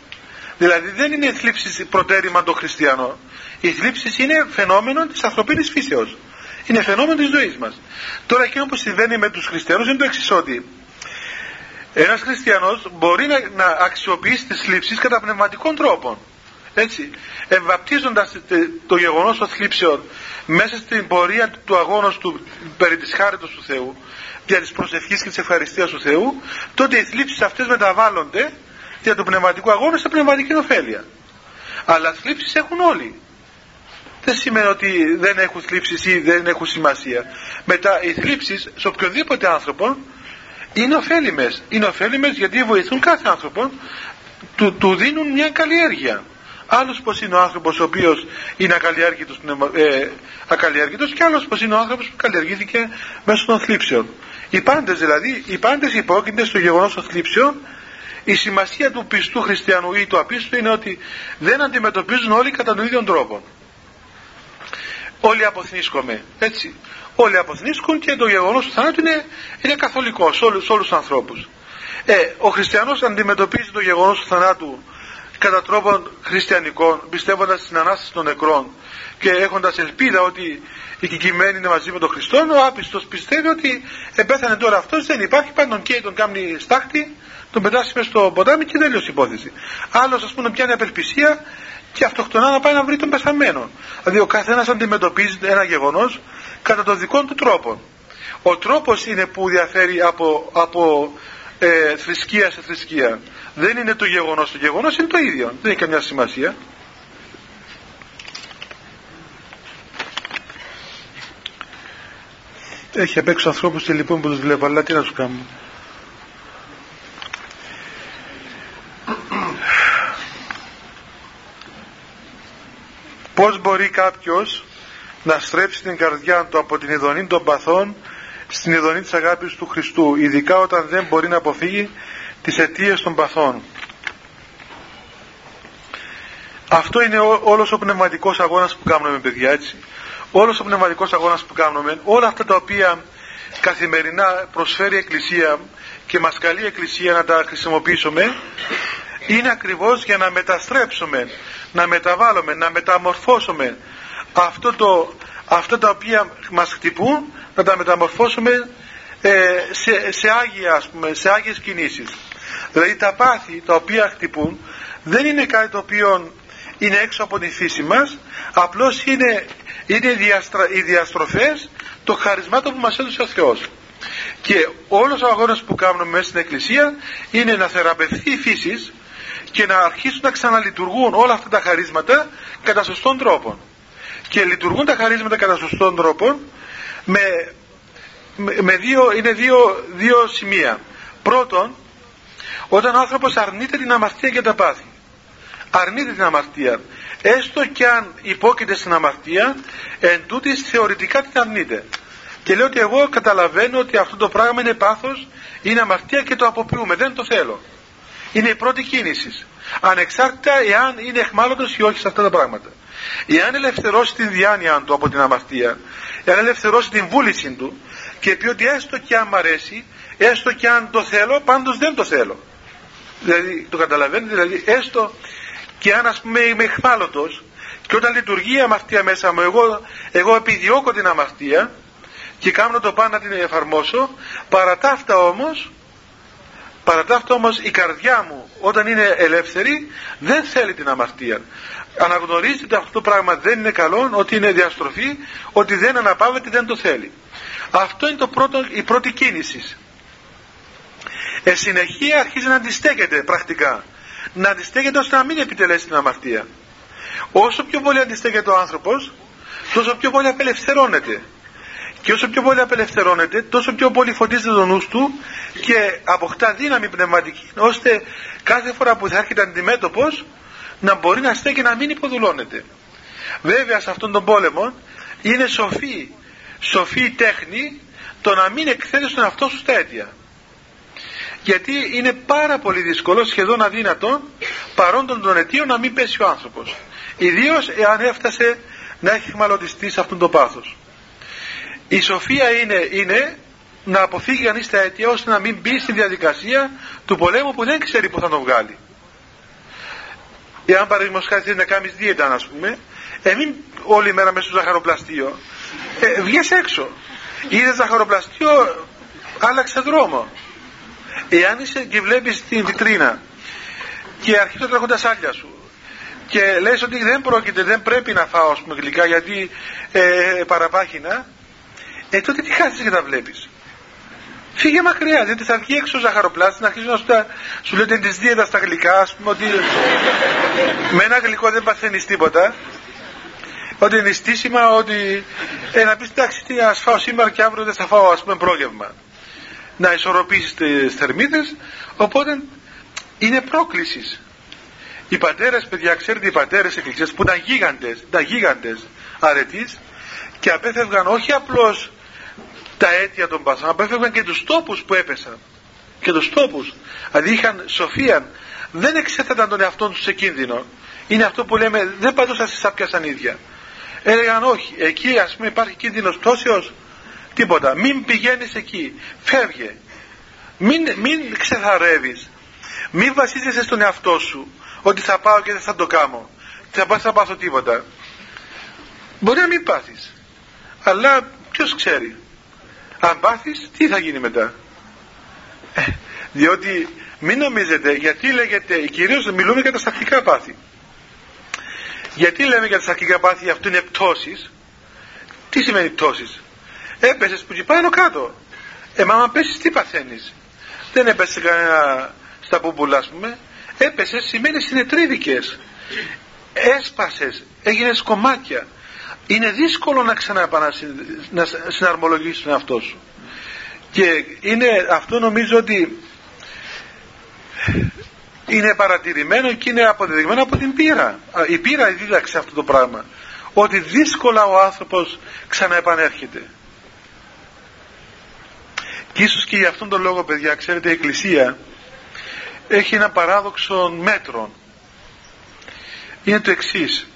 Δηλαδή δεν είναι θλίψεις προτέρημα των χριστιανών. Οι θλίψεις είναι φαινόμενο της ανθρωπίνης φύσεως. Είναι φαινόμενο της ζωής μας. Τώρα εκείνο που συμβαίνει με τους χριστιανούς είναι το εξής ότι ένας χριστιανός μπορεί να, να αξιοποιήσει τις θλίψεις κατά πνευματικών τρόπων. Έτσι, εμβαπτίζοντας το γεγονός των θλίψεων μέσα στην πορεία του αγώνος του περί της χάριτος του Θεού, για της προσευχής και της ευχαριστίας του Θεού, τότε οι θλίψεις αυτές μεταβάλλονται για το πνευματικό αγώνα σε πνευματική ωφέλεια. Αλλά θλίψεις έχουν όλοι. Δεν σημαίνει ότι δεν έχουν θλίψεις ή δεν έχουν σημασία. Μετά οι θλίψεις σε οποιοδήποτε άνθρωπο είναι ωφέλιμες. Είναι ωφέλιμες γιατί βοηθούν κάθε άνθρωπο, του, του δίνουν μια καλλιέργεια. Άλλος πως είναι ο άνθρωπος ο οποίος είναι ακαλλιέργητος, ε, ακαλλιέργητος και άλλος πως είναι ο άνθρωπος που καλλιεργήθηκε μέσω των θλίψεων. Οι πάντες δηλαδή, οι πάντες υπόκεινται στο γεγονός των θλίψεων η σημασία του πιστού χριστιανού ή του απίστου είναι ότι δεν αντιμετωπίζουν όλοι κατά τον ίδιο τρόπο. Όλοι αποθνίσκομαι, έτσι. Όλοι αποθνίσκουν και το γεγονός του θανάτου είναι, είναι καθολικό σε όλους, σε όλους τους ανθρώπους. Ε, ο χριστιανός αντιμετωπίζει το γεγονός του θανάτου κατά τρόπον χριστιανικών, πιστεύοντας στην Ανάσταση των νεκρών και έχοντας ελπίδα ότι η κειμένη είναι μαζί με τον Χριστό, ο άπιστος πιστεύει ότι επέθανε τώρα αυτός, δεν υπάρχει, πάντων και τον κάνει στάχτη, τον πετάσει μέσα στο ποτάμι και τέλειωσε η υπόθεση. Άλλος ας πούμε πιάνει απελπισία και αυτοκτονά να πάει να βρει τον πεθαμένο. Δηλαδή ο καθένας αντιμετωπίζει ένα γεγονός κατά τον δικό του τρόπο. Ο τρόπος είναι που διαφέρει από, από ε, θρησκεία σε θρησκεία. Δεν είναι το γεγονός. Το γεγονός είναι το ίδιο. Δεν έχει καμιά σημασία. Έχει απ' έξω ανθρώπους και λοιπόν που τους βλέπω, αλλά τι να σου κάνουμε. Πώς μπορεί κάποιος να στρέψει την καρδιά του από την ειδονή των παθών στην ειδονή της αγάπης του Χριστού, ειδικά όταν δεν μπορεί να αποφύγει τις αιτίες των παθών. Αυτό είναι ό, όλος ο πνευματικός αγώνας που κάνουμε παιδιά έτσι. Όλος ο πνευματικός αγώνας που κάνουμε, όλα αυτά τα οποία καθημερινά προσφέρει η Εκκλησία και μας καλεί η Εκκλησία να τα χρησιμοποιήσουμε είναι ακριβώς για να μεταστρέψουμε, να μεταβάλουμε, να μεταμορφώσουμε αυτό το, αυτά τα οποία μας χτυπούν, να τα μεταμορφώσουμε ε, σε, σε, άγια, ας πούμε, σε άγιες κινήσεις. Δηλαδή τα πάθη τα οποία χτυπούν δεν είναι κάτι το οποίο είναι έξω από τη φύση μας, απλώς είναι, είναι διαστρα, οι διαστροφές των χαρισμάτων που μας έδωσε ο Θεός. Και όλος ο αγώνας που κάνουμε μέσα στην Εκκλησία είναι να θεραπευθεί η φύση και να αρχίσουν να ξαναλειτουργούν όλα αυτά τα χαρίσματα κατά σωστόν τρόπο. Και λειτουργούν τα χαρίσματα κατά σωστόν τρόπο με, με, δύο, είναι δύο, δύο σημεία. Πρώτον, όταν ο άνθρωπος αρνείται την αμαρτία και τα πάθη. Αρνείται την αμαρτία. Έστω και αν υπόκειται στην αμαρτία, εν τούτης θεωρητικά την αρνείται. Και λέω ότι εγώ καταλαβαίνω ότι αυτό το πράγμα είναι πάθος, είναι αμαρτία και το αποποιούμε, δεν το θέλω είναι η πρώτη κίνηση. Ανεξάρτητα εάν είναι εχμάλωτος ή όχι σε αυτά τα πράγματα. Εάν ελευθερώσει την διάνοια του από την αμαρτία, εάν ελευθερώσει την βούληση του και πει ότι έστω και αν μ' αρέσει, έστω και αν το θέλω, πάντως δεν το θέλω. Δηλαδή, το καταλαβαίνετε, δηλαδή, έστω και αν ας πούμε είμαι εχμάλωτος και όταν λειτουργεί η αμαρτία μέσα μου, εγώ, εγώ επιδιώκω την αμαρτία και κάνω το πάνω να την εφαρμόσω, παρά τα αυτά όμως Παρά τα αυτό όμως η καρδιά μου όταν είναι ελεύθερη δεν θέλει την αμαρτία. Αναγνωρίζει ότι αυτό το πράγμα δεν είναι καλό, ότι είναι διαστροφή, ότι δεν αναπαύεται, δεν το θέλει. Αυτό είναι το πρώτο, η πρώτη κίνηση. Ε, συνεχεία αρχίζει να αντιστέκεται πρακτικά. Να αντιστέκεται ώστε να μην επιτελέσει την αμαρτία. Όσο πιο πολύ αντιστέκεται ο άνθρωπος, τόσο πιο πολύ απελευθερώνεται. Και όσο πιο πολύ απελευθερώνεται, τόσο πιο πολύ φωτίζεται το νους του και αποκτά δύναμη πνευματική, ώστε κάθε φορά που θα έρχεται αντιμέτωπος να μπορεί να στέκει να μην υποδουλώνεται. Βέβαια σε αυτόν τον πόλεμο είναι σοφή σοφή τέχνη το να μην εκθέτει στον εαυτό σου στα αίτια γιατί είναι πάρα πολύ δύσκολο σχεδόν αδύνατο παρόντων των αιτίων να μην πέσει ο άνθρωπος ιδίως εάν έφτασε να έχει χμαλωτιστεί σε αυτόν τον πάθος η σοφία είναι, είναι να αποφύγει κανείς τα αίτια ώστε να μην μπει στη διαδικασία του πολέμου που δεν ξέρει που θα τον βγάλει. Εάν παραδείγματος χάρη να κάνεις δίαιτα, ας πούμε, ε, μην όλη μέρα μέσα στο ζαχαροπλαστείο. Ε, βγες έξω. Είδες ζαχαροπλαστείο, άλλαξε δρόμο. Εάν είσαι και βλέπεις την βιτρίνα και αρχίζει να τρέχουν τα σάλια σου και λες ότι δεν πρόκειται, δεν πρέπει να φάω ας πούμε γλυκά γιατί ε, παραπάχυνα ε τότε τι χάσεις και τα βλέπεις Φύγε μακριά, γιατί θα βγει έξω ζαχαροπλάστης να αρχίσει να σου, τα, σου λέτε της δίαιτα στα γλυκά, ας πούμε ότι με ένα γλυκό δεν παθαίνεις τίποτα. Ότι είναι στήσιμα, ότι ε, να πεις εντάξει, τι ας φάω σήμερα και αύριο δεν θα φάω, ας πούμε, πρόγευμα. Να ισορροπήσεις τις θερμίδες, οπότε είναι πρόκλησης. Οι πατέρες, παιδιά, ξέρετε, οι πατέρες εκκλησίες που ήταν γίγαντες, ήταν γίγαντες αρετής και απέφευγαν όχι απλώς τα αίτια των παθών, απέφευγαν και τους τόπους που έπεσαν. Και τους τόπους. Δηλαδή είχαν σοφία, δεν εξέθεταν τον εαυτό τους σε κίνδυνο. Είναι αυτό που λέμε, δεν παντούσαν σε σάπια σαν ίδια. Έλεγαν όχι, εκεί ας πούμε υπάρχει κίνδυνος πτώσεως, τίποτα. Μην πηγαίνεις εκεί, φεύγε. Μην, μην ξεθαρεύεις. Μην βασίζεσαι στον εαυτό σου, ότι θα πάω και δεν θα το κάνω. Θα πάω, θα πάθω τίποτα. Μπορεί να μην πάθεις. Αλλά ποιος ξέρει αν πάθεις τι θα γίνει μετά. Ε, διότι μην νομίζετε γιατί λέγεται κυρίως μιλούμε για τα στακτικά πάθη. Γιατί λέμε για τα στακτικά πάθη αυτό είναι πτώσεις τι σημαίνει πτώσεις έπεσες που πάνω κάτω. Ε μα αν πέσεις τι παθαίνεις; Δεν έπεσε κανένα στα πούπουλα ας πούμε. Έπεσες σημαίνει συνετρίβηκες. Έσπασες έγινες κομμάτια είναι δύσκολο να να συναρμολογήσεις τον εαυτό σου. Και είναι, αυτό νομίζω ότι είναι παρατηρημένο και είναι αποδεδειγμένο από την πείρα. Η πείρα δίδαξε αυτό το πράγμα. Ότι δύσκολα ο άνθρωπος ξαναεπανέρχεται. Και ίσως και για αυτόν τον λόγο παιδιά ξέρετε η Εκκλησία έχει ένα παράδοξο μέτρο είναι το εξής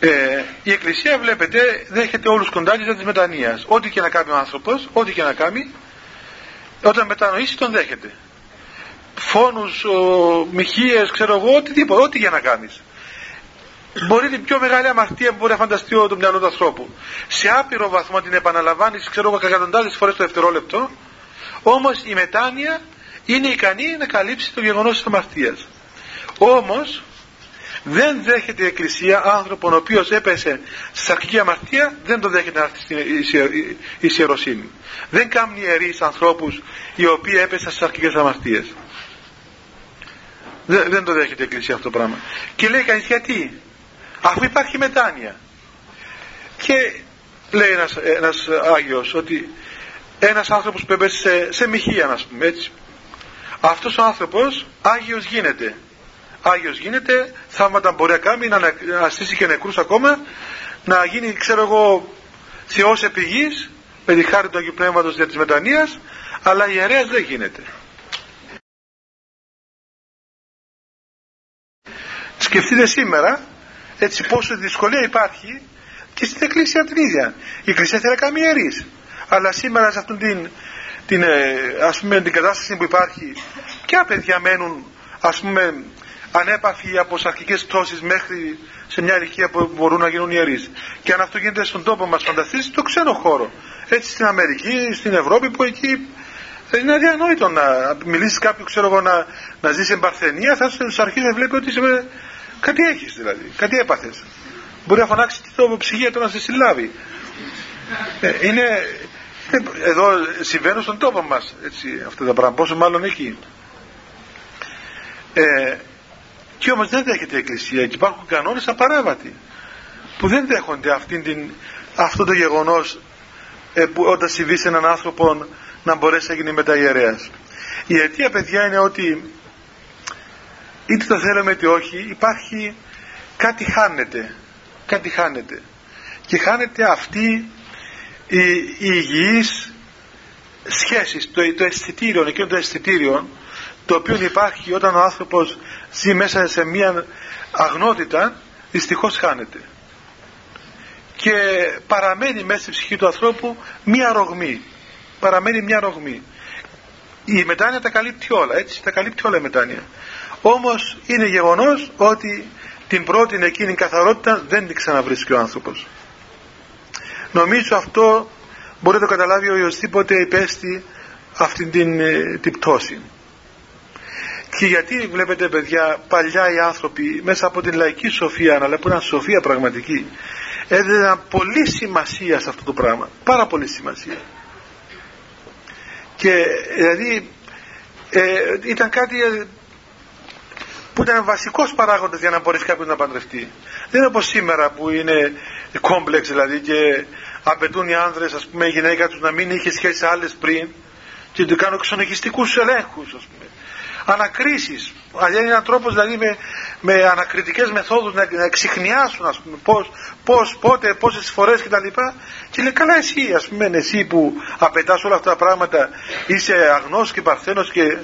ε, η Εκκλησία βλέπετε δέχεται όλους κοντά της μετανοίας. Ό,τι και να κάνει ο άνθρωπος, ό,τι και να κάνει, όταν μετανοήσει τον δέχεται. Φόνους, ο, μοιχείες, ξέρω εγώ, οτιδήποτε, ό,τι για να κάνεις. Μπορεί την πιο μεγάλη αμαρτία που μπορεί να φανταστεί το μυαλό του ανθρώπου. Σε άπειρο βαθμό την επαναλαμβάνεις, ξέρω εγώ, εκατοντάδες φορές το δευτερόλεπτο. Όμως η μετάνοια είναι ικανή να καλύψει το γεγονός της αμαρτίας. Όμως δεν δέχεται η Εκκλησία άνθρωπον ο οποίος έπεσε σε αρχική αμαρτία δεν το δέχεται να έρθει στην ιεροσύνη δεν κάνει ιερείς ανθρώπους οι οποίοι έπεσαν στις αρχικές αμαρτίες. Δεν, δεν το δέχεται η Εκκλησία αυτό το πράγμα. Και λέει κανείς γιατί; Αφού υπάρχει μετάνοια και λέει ένας, ένας Άγιος ότι ένας άνθρωπος που έπεσε σε, σε μοιχεία να πούμε έτσι αυτός ο άνθρωπος Άγιος γίνεται Άγιος γίνεται, θαύματα μπορεί να κάνει, να αστήσει και νεκρούς ακόμα, να γίνει, ξέρω εγώ, Θεός επί γης, με τη χάρη του Αγίου Πνεύματος για της μετανοίας, αλλά ιερέας δεν γίνεται. Σκεφτείτε σήμερα, έτσι πόσο δυσκολία υπάρχει και στην Εκκλησία την ίδια. Η Εκκλησία θέλει να κάνει ιερείς. Αλλά σήμερα σε αυτήν την, την, ε, ας πούμε, την κατάσταση που υπάρχει, ποια παιδιά μένουν ας πούμε ανέπαφοι από αρχικέ πτώσεις μέχρι σε μια ηλικία που μπορούν να γίνουν ιερείς. Και αν αυτό γίνεται στον τόπο μας, φανταστείτε το ξένο χώρο. Έτσι στην Αμερική, στην Ευρώπη, που εκεί είναι αδιανόητο να μιλήσεις κάποιου, ξέρω εγώ, να, να ζεις σε Παρθενία, θα σου αρχίσει να βλέπει ότι είσαι, κάτι έχεις δηλαδή, κάτι έπαθες. Μπορεί να φωνάξεις το ψυγείο να σε συλλάβει. Ε, είναι, εδώ συμβαίνουν στον τόπο μας έτσι, αυτά τα πράγματα, πόσο μάλλον εκεί. Ε, και όμως δεν δέχεται η Εκκλησία και υπάρχουν κανόνες απαράβατοι που δεν δέχονται αυτήν την, αυτό το γεγονός ε, που όταν συμβεί σε έναν άνθρωπο να μπορέσει να γίνει μεταγερέας. Η αιτία παιδιά είναι ότι είτε το θέλουμε είτε όχι υπάρχει κάτι χάνεται κάτι χάνεται και χάνεται αυτή οι, οι υγιείς σχέσεις, το, το αισθητήριο, εκείνο το αισθητήριο το οποίο υπάρχει όταν ο άνθρωπος ζει μέσα σε μια αγνότητα δυστυχώς χάνεται. Και παραμένει μέσα στη ψυχή του ανθρώπου μια ρογμή. Παραμένει μια ρογμή. Η μετάνοια τα καλύπτει όλα έτσι τα καλύπτει όλα η μετάνοια. Όμως είναι γεγονός ότι την πρώτη εκείνη καθαρότητα δεν την ξαναβρίσκει ο άνθρωπος. Νομίζω αυτό μπορεί να το καταλάβει ο οποιοσδήποτε υπέστη αυτή την, ε, την πτώση και γιατί βλέπετε παιδιά παλιά οι άνθρωποι μέσα από την λαϊκή σοφία αλλά που ήταν σοφία πραγματική έδιναν πολύ σημασία σε αυτό το πράγμα. Πάρα πολύ σημασία. Και δηλαδή ε, ήταν κάτι ε, που ήταν βασικός παράγοντας για να μπορέσει κάποιος να παντρευτεί. Δεν είναι όπως σήμερα που είναι κόμπλεξ δηλαδή και απαιτούν οι άνδρες ας πούμε η γυναίκα τους να μην είχε σχέση άλλες πριν και του κάνουν ξενογιστικούς ελέγχους ας πούμε ανακρίσεις. Αλλιώς είναι ένας τρόπος δηλαδή με, με ανακριτικές μεθόδους να, να εξηχνιάσουν ας πούμε πώς, πώς πότε, πόσες φορές κτλ. Και, και λέει καλά εσύ ας πούμε εσύ που απαιτάς όλα αυτά τα πράγματα είσαι αγνός και παρθένος και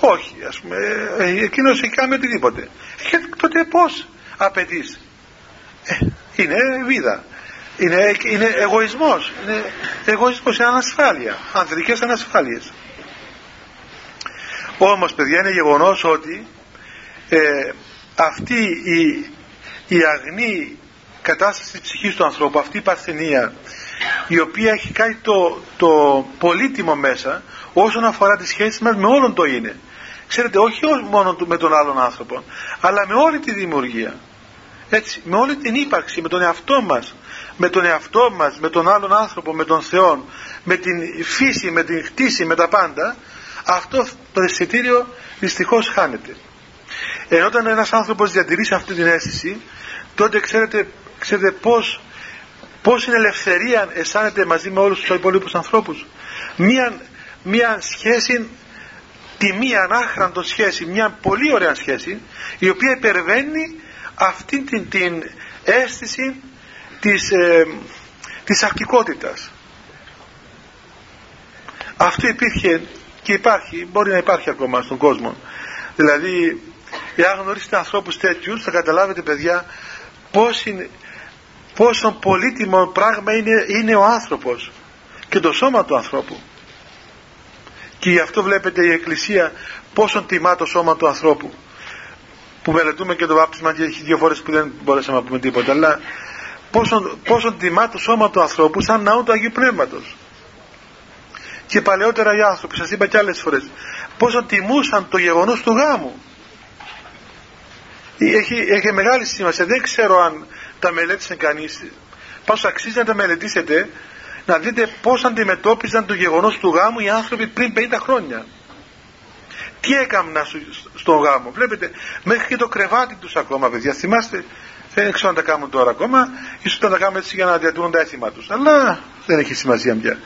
όχι ας πούμε ε, εκείνος έχει κάνει οτιδήποτε. Και τότε πώς απαιτείς; Ε, είναι βίδα. Είναι, είναι εγωισμός. Είναι εγωισμός, είναι ανασφάλεια. Ανθρωπικές ανασφάλειες όμως παιδιά είναι γεγονός ότι ε, αυτή η, η αγνή κατάσταση της ψυχής του ανθρώπου, αυτή η παρθενία η οποία έχει κάτι το, το πολύτιμο μέσα όσον αφορά τις σχέσεις μας με όλον το είναι. Ξέρετε, όχι μόνο με τον άλλον άνθρωπο, αλλά με όλη τη δημιουργία. Έτσι, με όλη την ύπαρξη, με τον εαυτό μας, με τον εαυτό μας, με τον άλλον άνθρωπο, με τον Θεό, με την φύση, με την χτίση, με τα πάντα, αυτό το αισθητήριο δυστυχώς χάνεται. Ενώ όταν ένας άνθρωπος διατηρήσει αυτή την αίσθηση, τότε ξέρετε, ξέρετε πώς, πώς είναι ελευθερία αισθάνεται μαζί με όλους τους υπολείπους ανθρώπους. Μία, μία σχέση, τη μία ανάχραντο σχέση, μια πολύ ωραία σχέση, η οποία υπερβαίνει αυτή την, την αίσθηση της, ε, της αρκικότητας. Αυτό υπήρχε και υπάρχει, μπορεί να υπάρχει ακόμα στον κόσμο. Δηλαδή, εάν γνωρίσετε ανθρώπους τέτοιους, θα καταλάβετε παιδιά πόσο πολύτιμο πράγμα είναι, είναι ο άνθρωπος και το σώμα του ανθρώπου. Και γι' αυτό βλέπετε η Εκκλησία πόσο τιμά το σώμα του ανθρώπου. Που μελετούμε και το βάπτισμα και έχει δύο φορές που δεν μπορέσαμε να πούμε τίποτα. Αλλά πόσο, πόσο τιμά το σώμα του ανθρώπου σαν ναό του Αγίου Πνεύματος και παλαιότερα οι άνθρωποι, σας είπα και άλλες φορές, πόσο τιμούσαν το γεγονός του γάμου. Έχει, έχει μεγάλη σημασία, δεν ξέρω αν τα μελέτησε κανείς, Πώς αξίζει να τα μελετήσετε, να δείτε πώς αντιμετώπιζαν το γεγονός του γάμου οι άνθρωποι πριν 50 χρόνια. Τι έκαναν στον γάμο. Βλέπετε, μέχρι και το κρεβάτι τους ακόμα, παιδιά. Θυμάστε, δεν ξέρω αν τα κάνουν τώρα ακόμα, ίσως να τα κάνουν έτσι για να διατηρούν τα έθιμα τους. Αλλά δεν έχει σημασία πια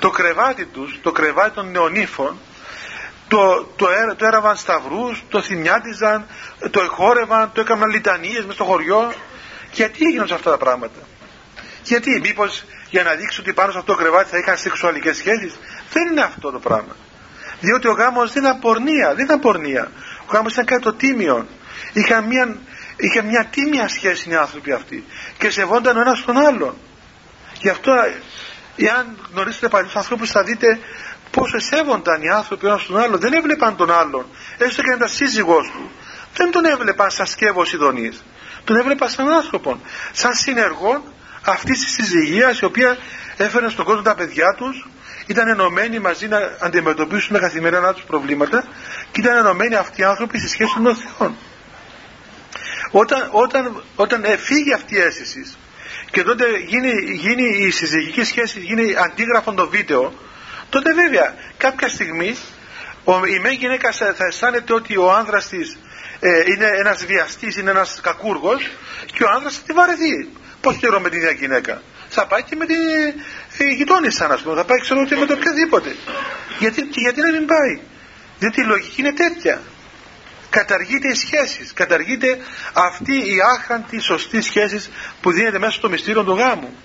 το κρεβάτι τους, το κρεβάτι των νεονύφων το, το, το έραβαν σταυρούς, το θυμιάτιζαν, το εχόρευαν, το έκαναν λιτανίες μες στο χωριό. Γιατί έγιναν σε αυτά τα πράγματα; Γιατί, μήπως για να δείξουν ότι πάνω σε αυτό το κρεβάτι θα είχαν σεξουαλικές σχέσεις; Δεν είναι αυτό το πράγμα. Διότι ο γάμος δεν ήταν πορνεία, δεν ήταν πορνεία. Ο γάμος ήταν κάτι το τίμιο. Είχαν μια, είχε μια τίμια σχέση οι άνθρωποι αυτοί και σεβόνταν ο ένας τον άλλον. Γι' αυτό εάν γνωρίσετε παλιούς ανθρώπους θα δείτε πόσο σέβονταν οι άνθρωποι ένας τον άλλο. Δεν έβλεπαν τον άλλον. Έστω και να ήταν σύζυγός του. Δεν τον έβλεπαν σαν σκεύος ειδονής. Τον έβλεπαν σαν άνθρωπο. Σαν συνεργό αυτής της συζυγίας η οποία έφερε στον κόσμο τα παιδιά τους ήταν ενωμένοι μαζί να αντιμετωπίσουν τα καθημερινά τους προβλήματα και ήταν ενωμένοι αυτοί οι άνθρωποι στη σχέση των Θεών. Όταν, όταν, όταν φύγει αυτή η αίσθηση και τότε γίνει, γίνει η συζυγική σχέση, γίνει αντίγραφον το βίντεο, τότε βέβαια κάποια στιγμή ο, η μέγη γυναίκα θα αισθάνεται ότι ο άνδρας της ε, είναι ένας βιαστής, είναι ένας κακούργος και ο άνδρας θα τη βαρεθεί. Πώς θεωρώ με την ίδια γυναίκα; Θα πάει και με την ε, γειτόνισσα, α πούμε, θα πάει ξέρω και με το οποιαδήποτε. Γιατί, και γιατί να μην πάει; Διότι η λογική είναι τέτοια καταργείται οι σχέσεις, καταργείται αυτή η άχραντη σωστή σχέση που δίνεται μέσα στο μυστήριο του γάμου.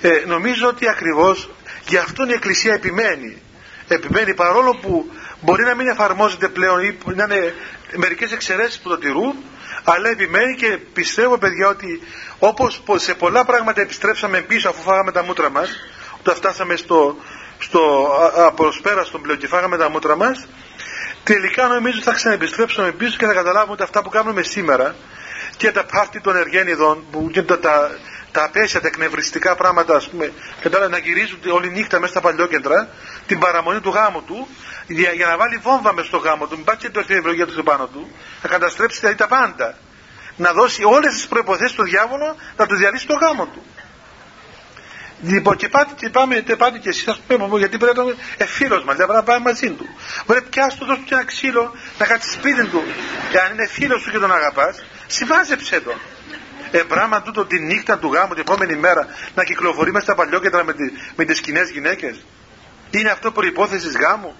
Ε, νομίζω ότι ακριβώς γι' αυτόν η Εκκλησία επιμένει. Επιμένει παρόλο που μπορεί να μην εφαρμόζεται πλέον ή να είναι μερικές εξαιρέσεις που το τηρούν αλλά επιμένει και πιστεύω παιδιά ότι όπως σε πολλά πράγματα επιστρέψαμε πίσω αφού φάγαμε τα μούτρα μας όταν φτάσαμε στο, στο απροσπέραστο πλέον και φάγαμε τα μούτρα μας τελικά νομίζω θα ξαναεπιστρέψουμε πίσω και θα καταλάβουμε ότι αυτά που κάνουμε σήμερα και τα πάρτι των εργένιδων που γίνονται τα, τα απέσια, τα εκνευριστικά πράγματα, ας πούμε, κατάλαβε να γυρίζουν όλη νύχτα μέσα στα παλιόκεντρα, την παραμονή του γάμου του, για, για να βάλει βόμβα μέσα στο γάμο του, μην πάει και το έρθει ευλογία του πάνω του, να καταστρέψει δηλαδή τα πάντα. Να δώσει όλες τις προποθέσει του διάβολο να του διαλύσει το γάμο του. Λοιπόν, και πάτε και πάμε, και πάτε και εσείς, ας πούμε, γιατί πρέπει να είναι εφήλο μας, δεν πρέπει να πάμε μαζί του. Μπορεί πιάσει του, δώσει του ένα ξύλο, να κάτσει σπίτι του. Και αν είναι φίλος σου και τον αγαπάς, συμβάζεψε τον. Ε, πράγμα τούτο τη νύχτα του γάμου την επόμενη μέρα να κυκλοφορεί μέσα στα παλιόκεντρα με, τη, με τις κοινέ γυναίκες. Είναι αυτό προϋπόθεσης γάμου;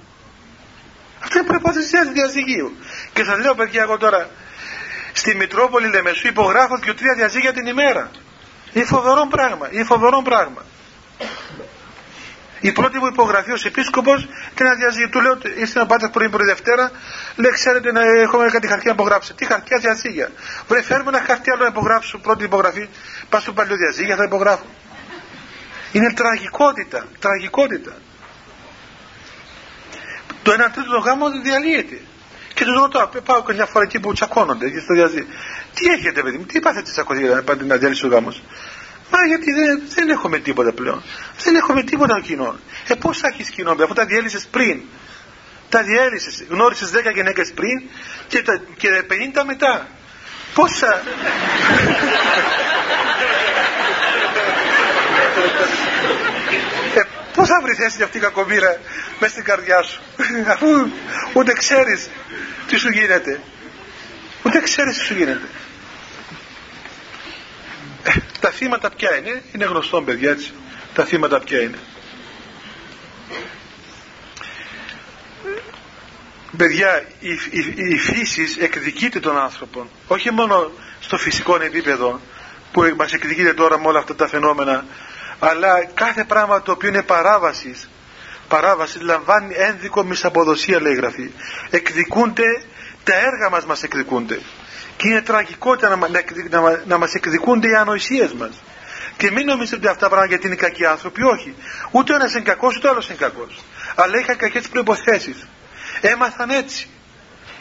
Αυτό είναι προϋπόθεση διαζυγίου. Και σας λέω παιδιά εγώ τώρα στη Μητρόπολη Λεμεσού υπογράφω και τρία διαζύγια την ημέρα. Είναι φοβερό πράγμα. Είναι φοβερό πράγμα. Η πρώτη μου υπογραφή ως επίσκοπος ήταν ένα διαζύγιο. Του λέω, είστε να πάτε πρωί πρωί Δευτέρα, λέει, ξέρετε να έχουμε κάτι χαρτιά να υπογράψετε. Τι χαρτιά διαζύγια. Βρε, φέρουμε ένα χαρτί άλλο να υπογράψω πρώτη υπογραφή. Πας στο παλιό διαζύγια, θα υπογράφω. Είναι τραγικότητα. Τραγικότητα. Το 1 τρίτο των γάμων διαλύεται. Και τους ρωτώ, πάω καμιά φορά εκεί που τσακώνονται και στο διαζύγιο. Τι έχετε, παιδί μου, τι πάθετε τσακωθήκατε να διαλύσει ο γάμος. Μα γιατί δεν, δεν έχουμε τίποτα πλέον. Δεν έχουμε τίποτα κοινό. Ε, πώς θα έχεις κοινό, αφού τα διέλυσες πριν. Τα διέλυσες. Γνώρισες 10 γυναίκες πριν και, τα, και 50 μετά. Πόσα. ε, πώς θα βρεις θέση αυτή η κακομήρα μέσα στην καρδιά σου αφού ούτε ξέρεις τι σου γίνεται ούτε ξέρεις τι σου γίνεται τα θύματα ποια είναι, είναι γνωστό παιδιά έτσι. Τα θύματα ποια είναι; Παιδιά, η, η, η φύση εκδικείται των άνθρωπων. Όχι μόνο στο φυσικό επίπεδο που μας εκδικείται τώρα με όλα αυτά τα φαινόμενα, αλλά κάθε πράγμα το οποίο είναι παράβασης, παράβασης λαμβάνει ένδικο μισαποδοσία λέει η Γραφή. Εκδικούνται, τα έργα μας μας εκδικούνται. Και είναι τραγικότητα να, να, να, να μας εκδικούνται οι ανοησίες μας. Και μην νομίζετε ότι αυτά πράγματα γιατί είναι κακοί άνθρωποι, όχι. Ούτε ο ένας είναι κακός, ούτε ο άλλος είναι κακός. Αλλά είχαν κακές προϋποθέσεις. Έμαθαν έτσι.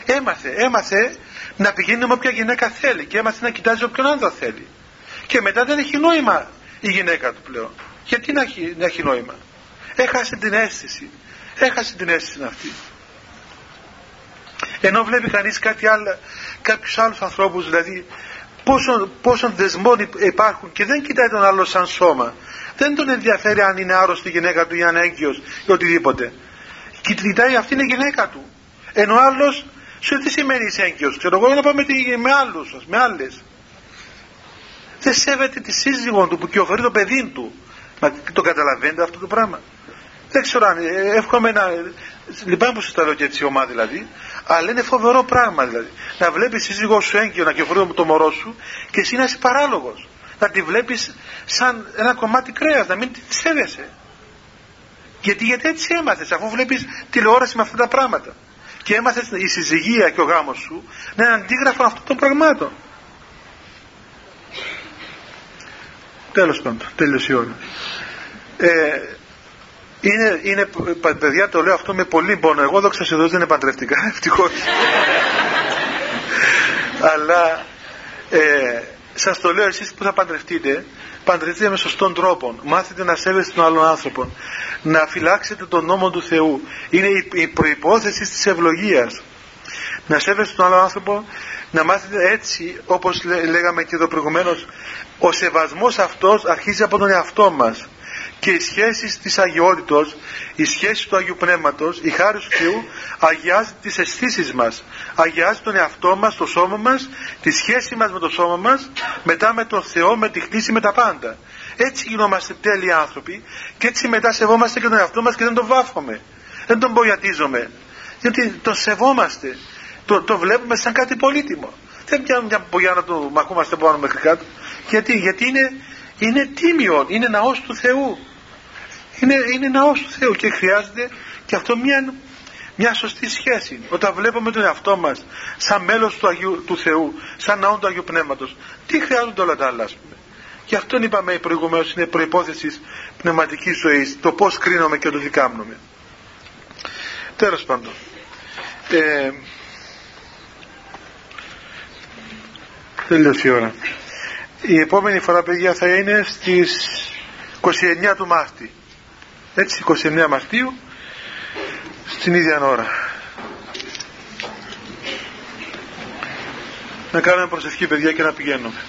Έμαθε, έμαθε να πηγαίνει με όποια γυναίκα θέλει και έμαθε να κοιτάζει όποιον άντρα θέλει. Και μετά δεν έχει νόημα η γυναίκα του πλέον. Γιατί να έχει, να έχει νόημα; Έχασε την αίσθηση. Έχασε την αίσθηση αυτή. Ενώ βλέπει κανείς κάτι άλλο, κάποιους άλλους ανθρώπους δηλαδή πόσων, πόσων δεσμών υπάρχουν και δεν κοιτάει τον άλλο σαν σώμα. Δεν τον ενδιαφέρει αν είναι άρρωστη η γυναίκα του ή αν έγκυος ή οτιδήποτε. Κοιτάει αυτή είναι η γυναίκα του. Ενώ ο άλλος σου τι σημαίνει είσαι έγκυος. Ξέρω εγώ να πάμε με άλλους, με άλλες. Δεν σέβεται τη σύζυγό του που κυοφορεί το παιδί του. Μα το καταλαβαίνετε αυτό το πράγμα. Δεν ξέρω αν ε, εύχομαι να. Λυπάμαι που σας τα λέω και έτσι ομάδα δηλαδή. Αλλά είναι φοβερό πράγμα δηλαδή. Να βλέπεις σύζυγό σου έγκυο να κυκλοφορεί το μωρό σου και εσύ να είσαι παράλογος. Να τη βλέπεις σαν ένα κομμάτι κρέας, να μην τη σέβεσαι. Γιατί, γιατί έτσι έμαθες, αφού βλέπεις τηλεόραση με αυτά τα πράγματα. Και έμαθες η συζυγία και ο γάμος σου να είναι αντίγραφο αυτών των πραγμάτων. Τέλος πάντων, τέλειωσε η ώρα. Ε, είναι, είναι, παιδιά το λέω αυτό με πολύ πόνο. Εγώ δόξα σε δεν είναι παντρευτικά, ευτυχώς. Αλλά ε, σας το λέω εσείς που θα παντρευτείτε, παντρευτείτε με σωστόν τρόπο. Μάθετε να σέβεστε τον άλλον άνθρωπο. Να φυλάξετε τον νόμο του Θεού. Είναι η, η προϋπόθεση της ευλογίας. Να σέβεστε τον άλλον άνθρωπο, να μάθετε έτσι, όπως λέγαμε και εδώ προηγουμένως, ο σεβασμός αυτός αρχίζει από τον εαυτό μας και οι σχέσεις της αγιότητος, η σχέση του Αγίου Πνεύματος, η χάρη του Θεού αγιάζει τις αισθήσεις μας, αγιάζει τον εαυτό μας, το σώμα μας, τη σχέση μας με το σώμα μας, μετά με τον Θεό, με τη χτίση, με τα πάντα. Έτσι γινόμαστε τέλειοι άνθρωποι και έτσι μετά σεβόμαστε και τον εαυτό μας και δεν τον βάφουμε, δεν τον μπογιατίζουμε, γιατί τον σεβόμαστε, το, το βλέπουμε σαν κάτι πολύτιμο. Δεν πιάνουμε μια μπογιά να το μαχούμαστε πάνω μέχρι κάτω. Γιατί, γιατί είναι είναι τίμιο, είναι ναός του Θεού. Είναι, είναι ναός του Θεού και χρειάζεται και αυτό μια, μια σωστή σχέση. Όταν βλέπουμε τον εαυτό μας σαν μέλος του, Αγίου, του Θεού, σαν ναό του Αγίου Πνεύματος, τι χρειάζονται όλα τα άλλα ας πούμε. Γι' αυτό είπαμε προηγουμένως είναι προϋπόθεσης πνευματικής ζωής, το πώς κρίνομαι και το δικάμνομαι. Τέλος πάντων. Ε, τελείωσε η ώρα. Η επόμενη φορά παιδιά θα είναι στις 29 του Μάρτη. Έτσι 29 Μαρτίου στην ίδια ώρα. Να κάνουμε προσευχή παιδιά και να πηγαίνουμε.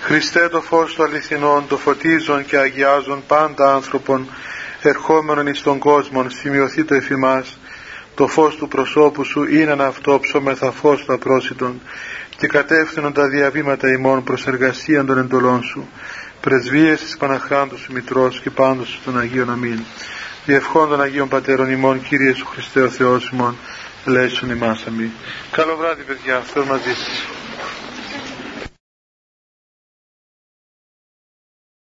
Χριστέ το φως του αληθινών, το φωτίζον και αγιάζον πάντα άνθρωπον, ερχόμενον εις τον κόσμο, σημειωθεί το εφημάς, το φως του προσώπου σου είναι αυτό ψώμεθα φως τα πρόσιτον και κατεύθυνον τα διαβήματα ημών προς εργασία των εντολών σου. Πρεσβείες της Παναχράντου σου Μητρός και πάντως των Αγίων Αμήν. Διευχών των Αγίων Πατέρων ημών Κύριε Σου Χριστέ ο Θεός ημών ελέησον ημάς αμήν. Καλό βράδυ παιδιά, Θεός μαζί σας